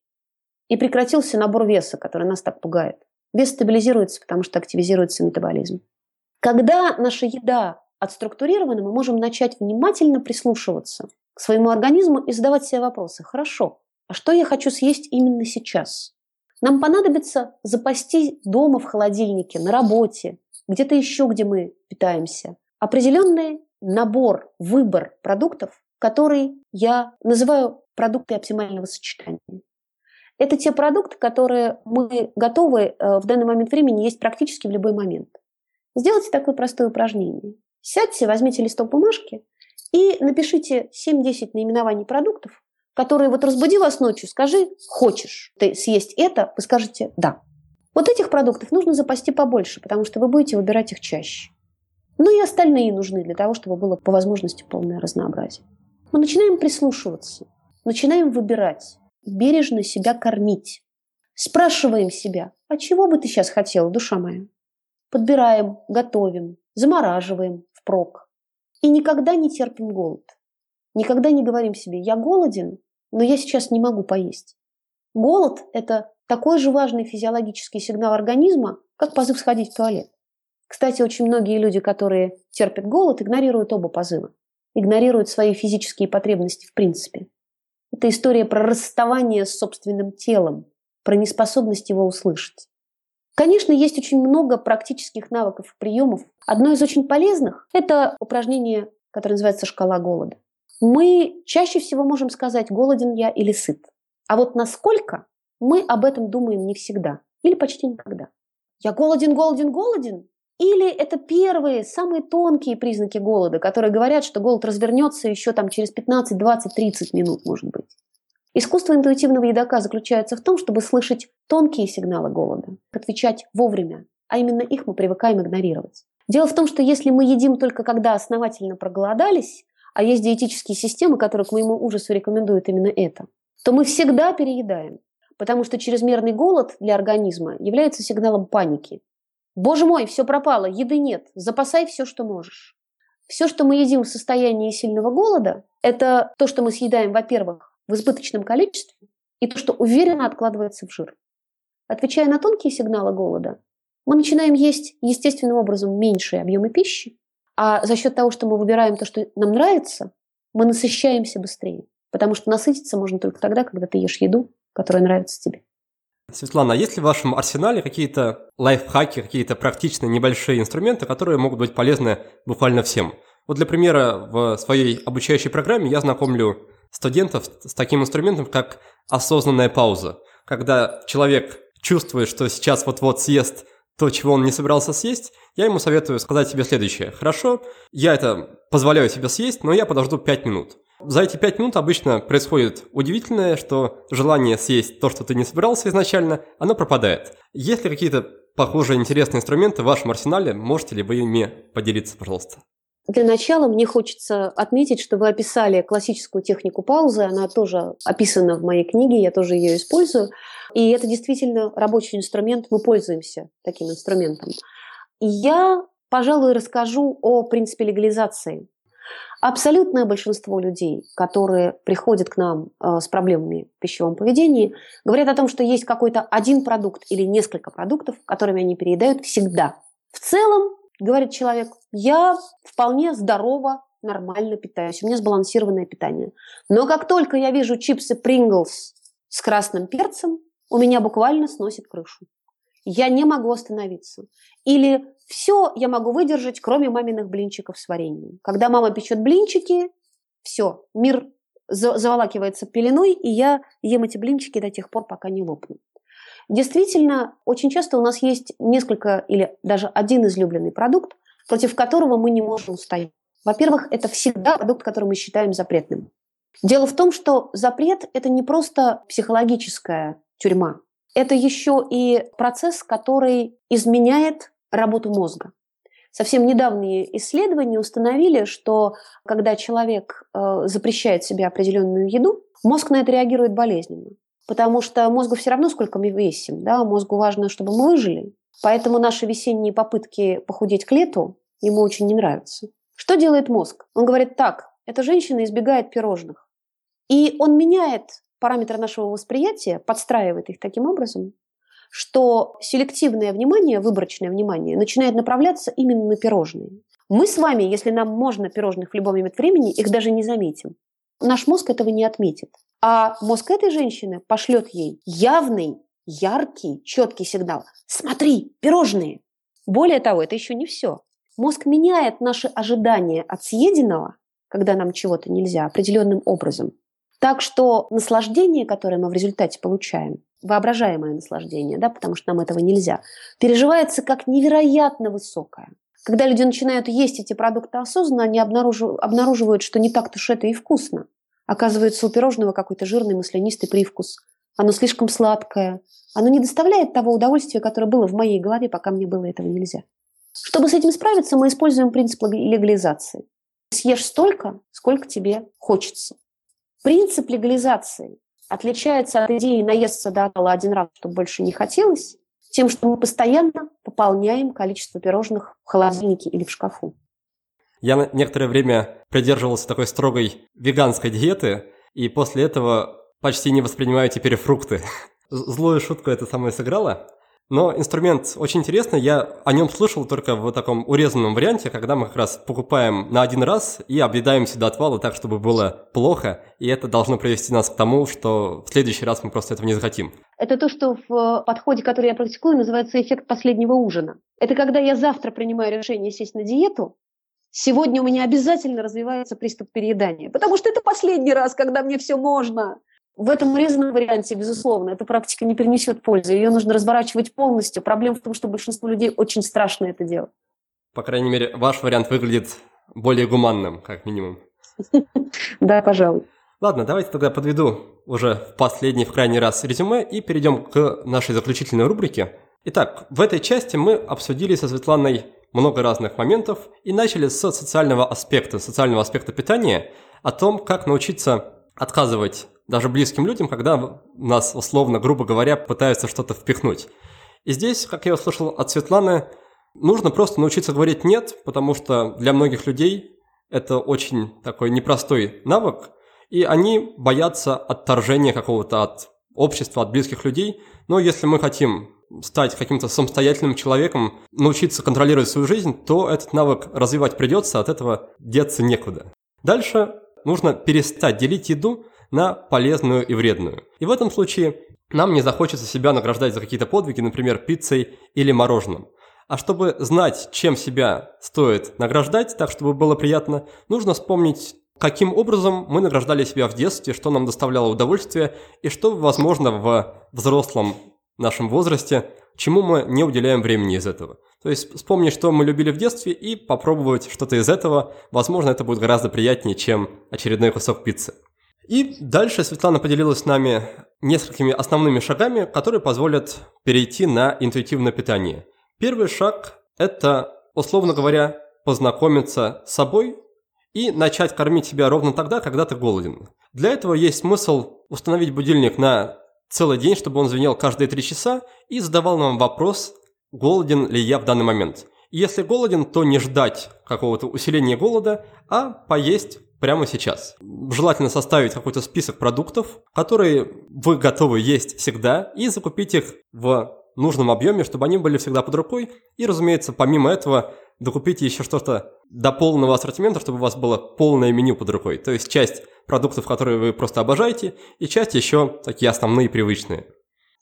Speaker 3: И прекратился набор веса, который нас так пугает. Вес стабилизируется, потому что активизируется метаболизм. Когда наша еда отструктурирована, мы можем начать внимательно прислушиваться к своему организму и задавать себе вопросы. Хорошо, а что я хочу съесть именно сейчас? Нам понадобится запасти дома в холодильнике, на работе, где-то еще, где мы питаемся. Определенный набор, выбор продуктов, который я называю продукты оптимального сочетания. Это те продукты, которые мы готовы э, в данный момент времени есть практически в любой момент. Сделайте такое простое упражнение. Сядьте, возьмите листок бумажки и напишите 7-10 наименований продуктов, которые вот разбуди вас ночью, скажи «хочешь ты съесть это?», вы скажете «да». Вот этих продуктов нужно запасти побольше, потому что вы будете выбирать их чаще. Ну и остальные нужны для того, чтобы было по возможности полное разнообразие. Мы начинаем прислушиваться, начинаем выбирать бережно себя кормить. Спрашиваем себя, а чего бы ты сейчас хотела, душа моя? Подбираем, готовим, замораживаем впрок. И никогда не терпим голод. Никогда не говорим себе, я голоден, но я сейчас не могу поесть. Голод – это такой же важный физиологический сигнал организма, как позыв сходить в туалет. Кстати, очень многие люди, которые терпят голод, игнорируют оба позыва. Игнорируют свои физические потребности в принципе. Это история про расставание с собственным телом, про неспособность его услышать. Конечно, есть очень много практических навыков и приемов. Одно из очень полезных – это упражнение который называется шкала голода, мы чаще всего можем сказать, голоден я или сыт. А вот насколько, мы об этом думаем не всегда или почти никогда. Я голоден, голоден, голоден? Или это первые, самые тонкие признаки голода, которые говорят, что голод развернется еще там через 15, 20, 30 минут, может быть. Искусство интуитивного едока заключается в том, чтобы слышать тонкие сигналы голода, отвечать вовремя, а именно их мы привыкаем игнорировать. Дело в том, что если мы едим только когда основательно проголодались, а есть диетические системы, которые к моему ужасу рекомендуют именно это, то мы всегда переедаем, потому что чрезмерный голод для организма является сигналом паники. Боже мой, все пропало, еды нет, запасай все, что можешь. Все, что мы едим в состоянии сильного голода, это то, что мы съедаем, во-первых, в избыточном количестве, и то, что уверенно откладывается в жир. Отвечая на тонкие сигналы голода, мы начинаем есть естественным образом меньшие объемы пищи, а за счет того, что мы выбираем то, что нам нравится, мы насыщаемся быстрее. Потому что насытиться можно только тогда, когда ты ешь еду, которая нравится тебе.
Speaker 2: Светлана, а есть ли в вашем арсенале какие-то лайфхаки, какие-то практичные небольшие инструменты, которые могут быть полезны буквально всем? Вот для примера, в своей обучающей программе я знакомлю студентов с таким инструментом, как осознанная пауза. Когда человек чувствует, что сейчас вот-вот съест то, чего он не собирался съесть, я ему советую сказать себе следующее. Хорошо, я это позволяю себе съесть, но я подожду 5 минут. За эти 5 минут обычно происходит удивительное, что желание съесть то, что ты не собирался изначально, оно пропадает. Есть ли какие-то похожие интересные инструменты в вашем арсенале? Можете ли вы ими поделиться, пожалуйста?
Speaker 3: Для начала мне хочется отметить, что вы описали классическую технику паузы. Она тоже описана в моей книге, я тоже ее использую. И это действительно рабочий инструмент, мы пользуемся таким инструментом. Я, пожалуй, расскажу о принципе легализации. Абсолютное большинство людей, которые приходят к нам э, с проблемами в пищевом поведении, говорят о том, что есть какой-то один продукт или несколько продуктов, которыми они переедают всегда. В целом, говорит человек, я вполне здорово, нормально питаюсь, у меня сбалансированное питание. Но как только я вижу чипсы Принглс с красным перцем, у меня буквально сносит крышу. Я не могу остановиться. Или все я могу выдержать, кроме маминых блинчиков с вареньем. Когда мама печет блинчики, все, мир заволакивается пеленой, и я ем эти блинчики до тех пор, пока не лопну. Действительно, очень часто у нас есть несколько или даже один излюбленный продукт, против которого мы не можем устоять. Во-первых, это всегда продукт, который мы считаем запретным. Дело в том, что запрет – это не просто психологическая тюрьма. Это еще и процесс, который изменяет работу мозга. Совсем недавние исследования установили, что когда человек э, запрещает себе определенную еду, мозг на это реагирует болезненно. Потому что мозгу все равно, сколько мы весим. Да? Мозгу важно, чтобы мы выжили. Поэтому наши весенние попытки похудеть к лету ему очень не нравятся. Что делает мозг? Он говорит, так, эта женщина избегает пирожных. И он меняет параметры нашего восприятия, подстраивает их таким образом, что селективное внимание, выборочное внимание начинает направляться именно на пирожные. Мы с вами, если нам можно пирожных в любой момент времени, их даже не заметим. Наш мозг этого не отметит. А мозг этой женщины пошлет ей явный, яркий, четкий сигнал. Смотри, пирожные. Более того, это еще не все. Мозг меняет наши ожидания от съеденного, когда нам чего-то нельзя, определенным образом. Так что наслаждение, которое мы в результате получаем, воображаемое наслаждение, да, потому что нам этого нельзя, переживается как невероятно высокое. Когда люди начинают есть эти продукты осознанно, они обнаруживают, обнаруживают что не так-то уж это и вкусно. Оказывается, у пирожного какой-то жирный маслянистый привкус. Оно слишком сладкое. Оно не доставляет того удовольствия, которое было в моей голове, пока мне было этого нельзя. Чтобы с этим справиться, мы используем принцип легализации. Съешь столько, сколько тебе хочется. Принцип легализации отличается от идеи наесться до отвала один раз, чтобы больше не хотелось, тем, что мы постоянно пополняем количество пирожных в холодильнике или в шкафу.
Speaker 2: Я некоторое время придерживался такой строгой веганской диеты, и после этого почти не воспринимаю теперь фрукты. <laughs> Злую шутку это самое сыграло. Но инструмент очень интересный, я о нем слышал только в таком урезанном варианте, когда мы как раз покупаем на один раз и объедаемся до отвала так, чтобы было плохо, и это должно привести нас к тому, что в следующий раз мы просто этого не захотим.
Speaker 3: Это то, что в подходе, который я практикую, называется эффект последнего ужина. Это когда я завтра принимаю решение сесть на диету, сегодня у меня обязательно развивается приступ переедания, потому что это последний раз, когда мне все можно. В этом урезанном варианте, безусловно, эта практика не принесет пользы. Ее нужно разворачивать полностью. Проблема в том, что большинству людей очень страшно это делать.
Speaker 2: По крайней мере, ваш вариант выглядит более гуманным, как минимум. <laughs>
Speaker 3: Да, пожалуй.
Speaker 2: Ладно, давайте тогда подведу уже в последний, в крайний раз резюме и перейдем к нашей заключительной рубрике. Итак, в этой части мы обсудили со Светланой много разных моментов и начали с социального аспекта, социального аспекта питания, о том, как научиться отказывать даже близким людям, когда нас, условно, грубо говоря, пытаются что-то впихнуть. И здесь, как я услышал от Светланы, нужно просто научиться говорить «нет», потому что для многих людей это очень такой непростой навык, и они боятся отторжения какого-то от общества, от близких людей. Но если мы хотим стать каким-то самостоятельным человеком, научиться контролировать свою жизнь, то этот навык развивать придется, от этого деться некуда. Дальше нужно перестать делить еду на полезную и вредную. И в этом случае нам не захочется себя награждать за какие-то подвиги, например, пиццей или мороженым. А чтобы знать, чем себя стоит награждать, так чтобы было приятно, нужно вспомнить, каким образом мы награждали себя в детстве, что нам доставляло удовольствие и что, возможно, в взрослом нашем возрасте, чему мы не уделяем времени из этого. То есть вспомнить, что мы любили в детстве и попробовать что-то из этого. Возможно, это будет гораздо приятнее, чем очередной кусок пиццы. И дальше Светлана поделилась с нами несколькими основными шагами, которые позволят перейти на интуитивное питание – Первый шаг – это, условно говоря, познакомиться с собой и начать кормить себя ровно тогда, когда ты голоден. Для этого есть смысл установить будильник на целый день, чтобы он звенел каждые три часа и задавал нам вопрос, голоден ли я в данный момент. Если голоден, то не ждать какого-то усиления голода, а поесть прямо сейчас. Желательно составить какой-то список продуктов, которые вы готовы есть всегда, и закупить их в нужном объеме, чтобы они были всегда под рукой. И, разумеется, помимо этого, докупите еще что-то до полного ассортимента, чтобы у вас было полное меню под рукой. То есть часть продуктов, которые вы просто обожаете, и часть еще такие основные привычные.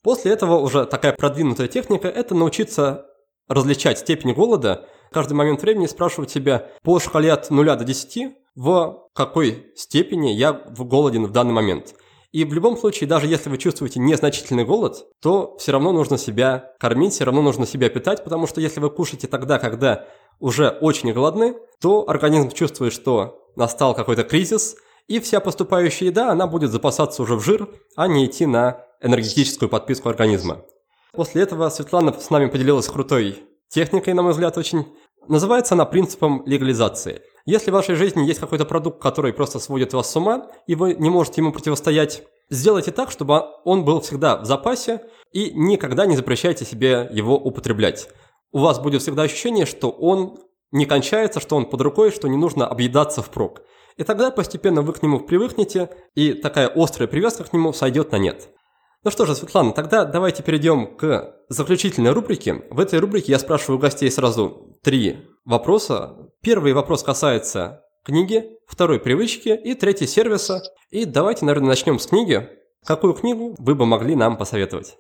Speaker 2: После этого уже такая продвинутая техника – это научиться различать степень голода, каждый момент времени спрашивать себя по шкале от 0 до 10, в какой степени я голоден в данный момент – и в любом случае, даже если вы чувствуете незначительный голод, то все равно нужно себя кормить, все равно нужно себя питать, потому что если вы кушаете тогда, когда уже очень голодны, то организм чувствует, что настал какой-то кризис, и вся поступающая еда, она будет запасаться уже в жир, а не идти на энергетическую подписку организма. После этого Светлана с нами поделилась крутой техникой, на мой взгляд, очень. Называется она принципом легализации – если в вашей жизни есть какой-то продукт, который просто сводит вас с ума, и вы не можете ему противостоять, сделайте так, чтобы он был всегда в запасе, и никогда не запрещайте себе его употреблять. У вас будет всегда ощущение, что он не кончается, что он под рукой, что не нужно объедаться впрок. И тогда постепенно вы к нему привыкнете, и такая острая привязка к нему сойдет на нет. Ну что же, Светлана, тогда давайте перейдем к заключительной рубрике. В этой рубрике я спрашиваю гостей сразу три вопроса. Первый вопрос касается книги, второй – привычки и третий – сервиса. И давайте, наверное, начнем с книги. Какую книгу вы бы могли нам посоветовать?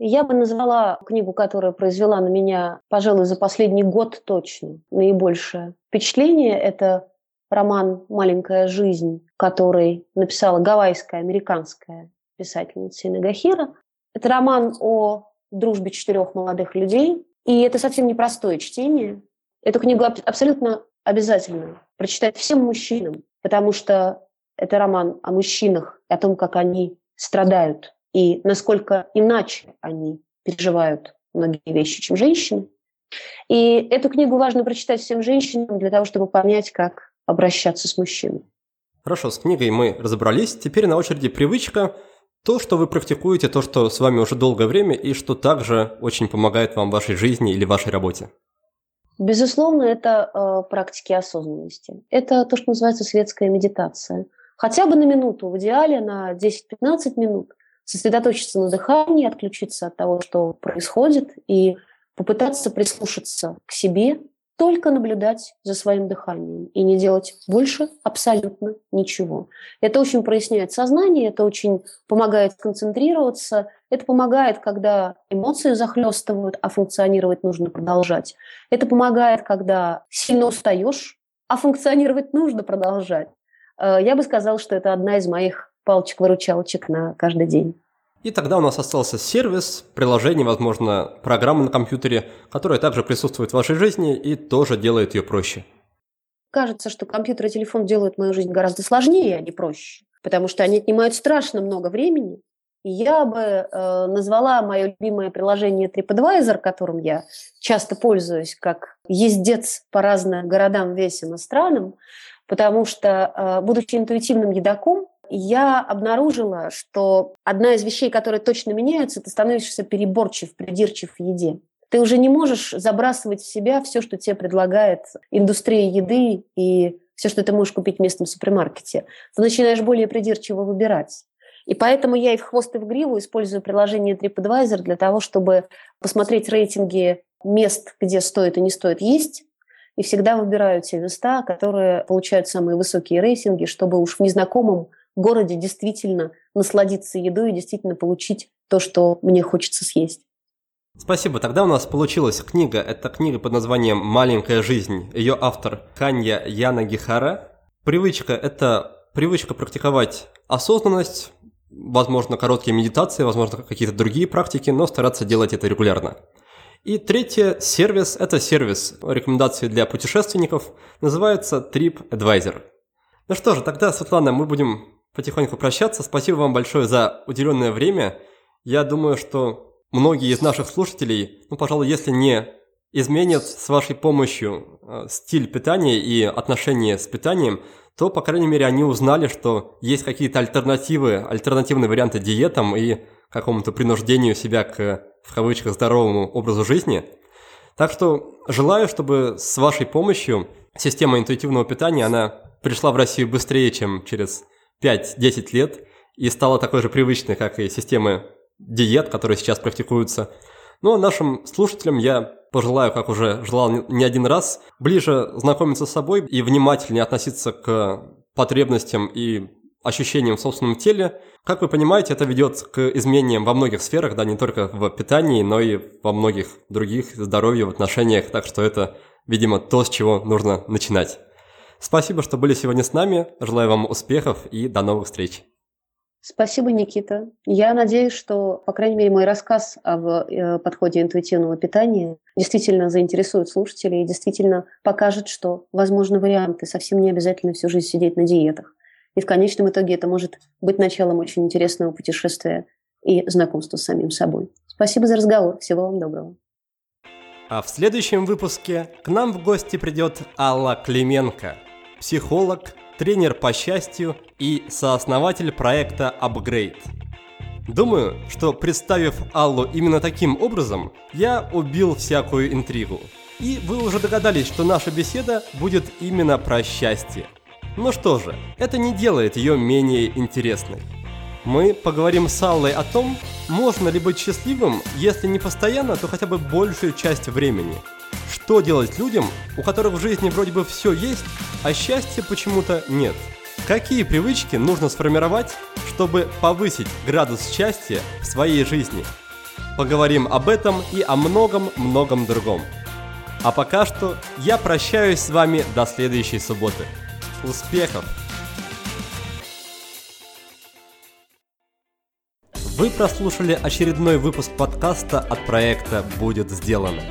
Speaker 3: Я бы назвала книгу, которая произвела на меня, пожалуй, за последний год точно наибольшее впечатление. Это роман «Маленькая жизнь», который написала гавайская американская писательницы Нагахира. Это роман о дружбе четырех молодых людей, и это совсем непростое чтение. Эту книгу абсолютно обязательно прочитать всем мужчинам, потому что это роман о мужчинах, о том, как они страдают и насколько иначе они переживают многие вещи, чем женщины. И эту книгу важно прочитать всем женщинам для того, чтобы понять, как обращаться с мужчиной.
Speaker 2: Хорошо, с книгой мы разобрались. Теперь на очереди привычка, то, что вы практикуете, то, что с вами уже долгое время и что также очень помогает вам в вашей жизни или вашей работе.
Speaker 3: Безусловно, это э, практики осознанности. Это то, что называется светская медитация. Хотя бы на минуту, в идеале на 10-15 минут сосредоточиться на дыхании, отключиться от того, что происходит, и попытаться прислушаться к себе, только наблюдать за своим дыханием и не делать больше абсолютно ничего. Это очень проясняет сознание, это очень помогает концентрироваться, это помогает, когда эмоции захлестывают, а функционировать нужно продолжать. Это помогает, когда сильно устаешь, а функционировать нужно продолжать. Э, я бы сказала, что это одна из моих палочек-выручалочек на каждый день.
Speaker 2: И тогда у нас остался сервис, приложение, возможно, программа на компьютере, которая также присутствует в вашей жизни и тоже делает ее проще.
Speaker 3: Кажется, что компьютер и телефон делают мою жизнь гораздо сложнее, а не проще, потому что они отнимают страшно много времени. Я бы э, назвала мое любимое приложение TripAdvisor, которым я часто пользуюсь, как ездец по разным городам, весям и странам, потому что, э, будучи интуитивным едоком, я обнаружила, что одна из вещей, которые точно меняются, ты становишься переборчив, придирчив в еде. Ты уже не можешь забрасывать в себя все, что тебе предлагает индустрия еды и все, что ты можешь купить в местном супермаркете. Ты начинаешь более придирчиво выбирать. И поэтому я и в хвост, и в гриву использую приложение TripAdvisor для того, чтобы посмотреть рейтинги мест, где стоит и не стоит есть, и всегда выбираю те места, которые получают самые высокие рейтинги, чтобы уж в незнакомом городе действительно насладиться едой и действительно получить то, что мне хочется съесть.
Speaker 2: Спасибо. Тогда у нас получилась книга. Это книга под названием «Маленькая жизнь». Ее автор Канья Яна Гихара. Привычка – это привычка практиковать осознанность, возможно, короткие медитации, возможно, какие-то другие практики, но стараться делать это регулярно. И третье – сервис. Это сервис рекомендаций для путешественников. Называется Trip Advisor. Ну что же, тогда, Светлана, мы будем потихоньку прощаться. Спасибо вам большое за уделенное время. Я думаю, что многие из наших слушателей, ну, пожалуй, если не изменят с вашей помощью э, стиль питания и отношения с питанием, то, по крайней мере, они узнали, что есть какие-то альтернативы, альтернативные варианты диетам и какому-то принуждению себя к, в кавычках, здоровому образу жизни. Так что желаю, чтобы с вашей помощью система интуитивного питания, она пришла в Россию быстрее, чем через 5-10 лет и стала такой же привычной, как и системы диет, которые сейчас практикуются. Ну а нашим слушателям я пожелаю, как уже желал не один раз, ближе знакомиться с собой и внимательнее относиться к потребностям и ощущениям в собственном теле. Как вы понимаете, это ведет к изменениям во многих сферах, да, не только в питании, но и во многих других, здоровье, в отношениях, так что это, видимо, то, с чего нужно начинать. Спасибо, что были сегодня с нами. Желаю вам успехов и до новых встреч.
Speaker 3: Спасибо, Никита. Я надеюсь, что, по крайней мере, мой рассказ об э, подходе интуитивного питания действительно заинтересует слушателей и действительно покажет, что возможны варианты. Совсем не обязательно всю жизнь сидеть на диетах. И в конечном итоге это может быть началом очень интересного путешествия и знакомства с самим собой. Спасибо за разговор. Всего вам доброго.
Speaker 2: А в следующем выпуске к нам в гости придет Алла Клименко – психолог, тренер по счастью и сооснователь проекта Upgrade. Думаю, что представив Аллу именно таким образом, я убил всякую интригу. И вы уже догадались, что наша беседа будет именно про счастье. Ну что же, это не делает ее менее интересной. Мы поговорим с Аллой о том, можно ли быть счастливым, если не постоянно, то хотя бы большую часть времени – что делать людям, у которых в жизни вроде бы все есть, а счастья почему-то нет? Какие привычки нужно сформировать, чтобы повысить градус счастья в своей жизни? Поговорим об этом и о многом-многом другом. А пока что я прощаюсь с вами до следующей субботы. Успехов! Вы прослушали очередной выпуск подкаста от проекта «Будет сделано».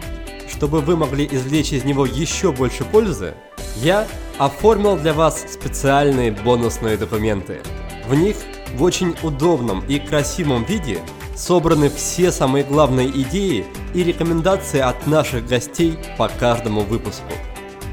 Speaker 2: Чтобы вы могли извлечь из него еще больше пользы, я оформил для вас специальные бонусные документы. В них в очень удобном и красивом виде собраны все самые главные идеи и рекомендации от наших гостей по каждому выпуску.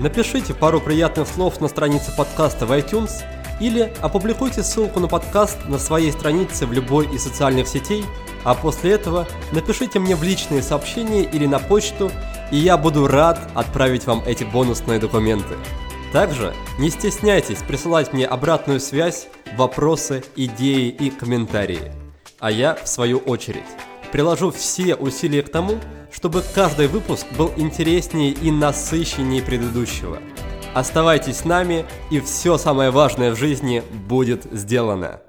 Speaker 2: Напишите пару приятных слов на странице подкаста в iTunes или опубликуйте ссылку на подкаст на своей странице в любой из социальных сетей, а после этого напишите мне в личные сообщения или на почту и я буду рад отправить вам эти бонусные документы. Также не стесняйтесь присылать мне обратную связь, вопросы, идеи и комментарии. А я, в свою очередь, приложу все усилия к тому, чтобы каждый выпуск был интереснее и насыщеннее предыдущего. Оставайтесь с нами, и все самое важное в жизни будет сделано.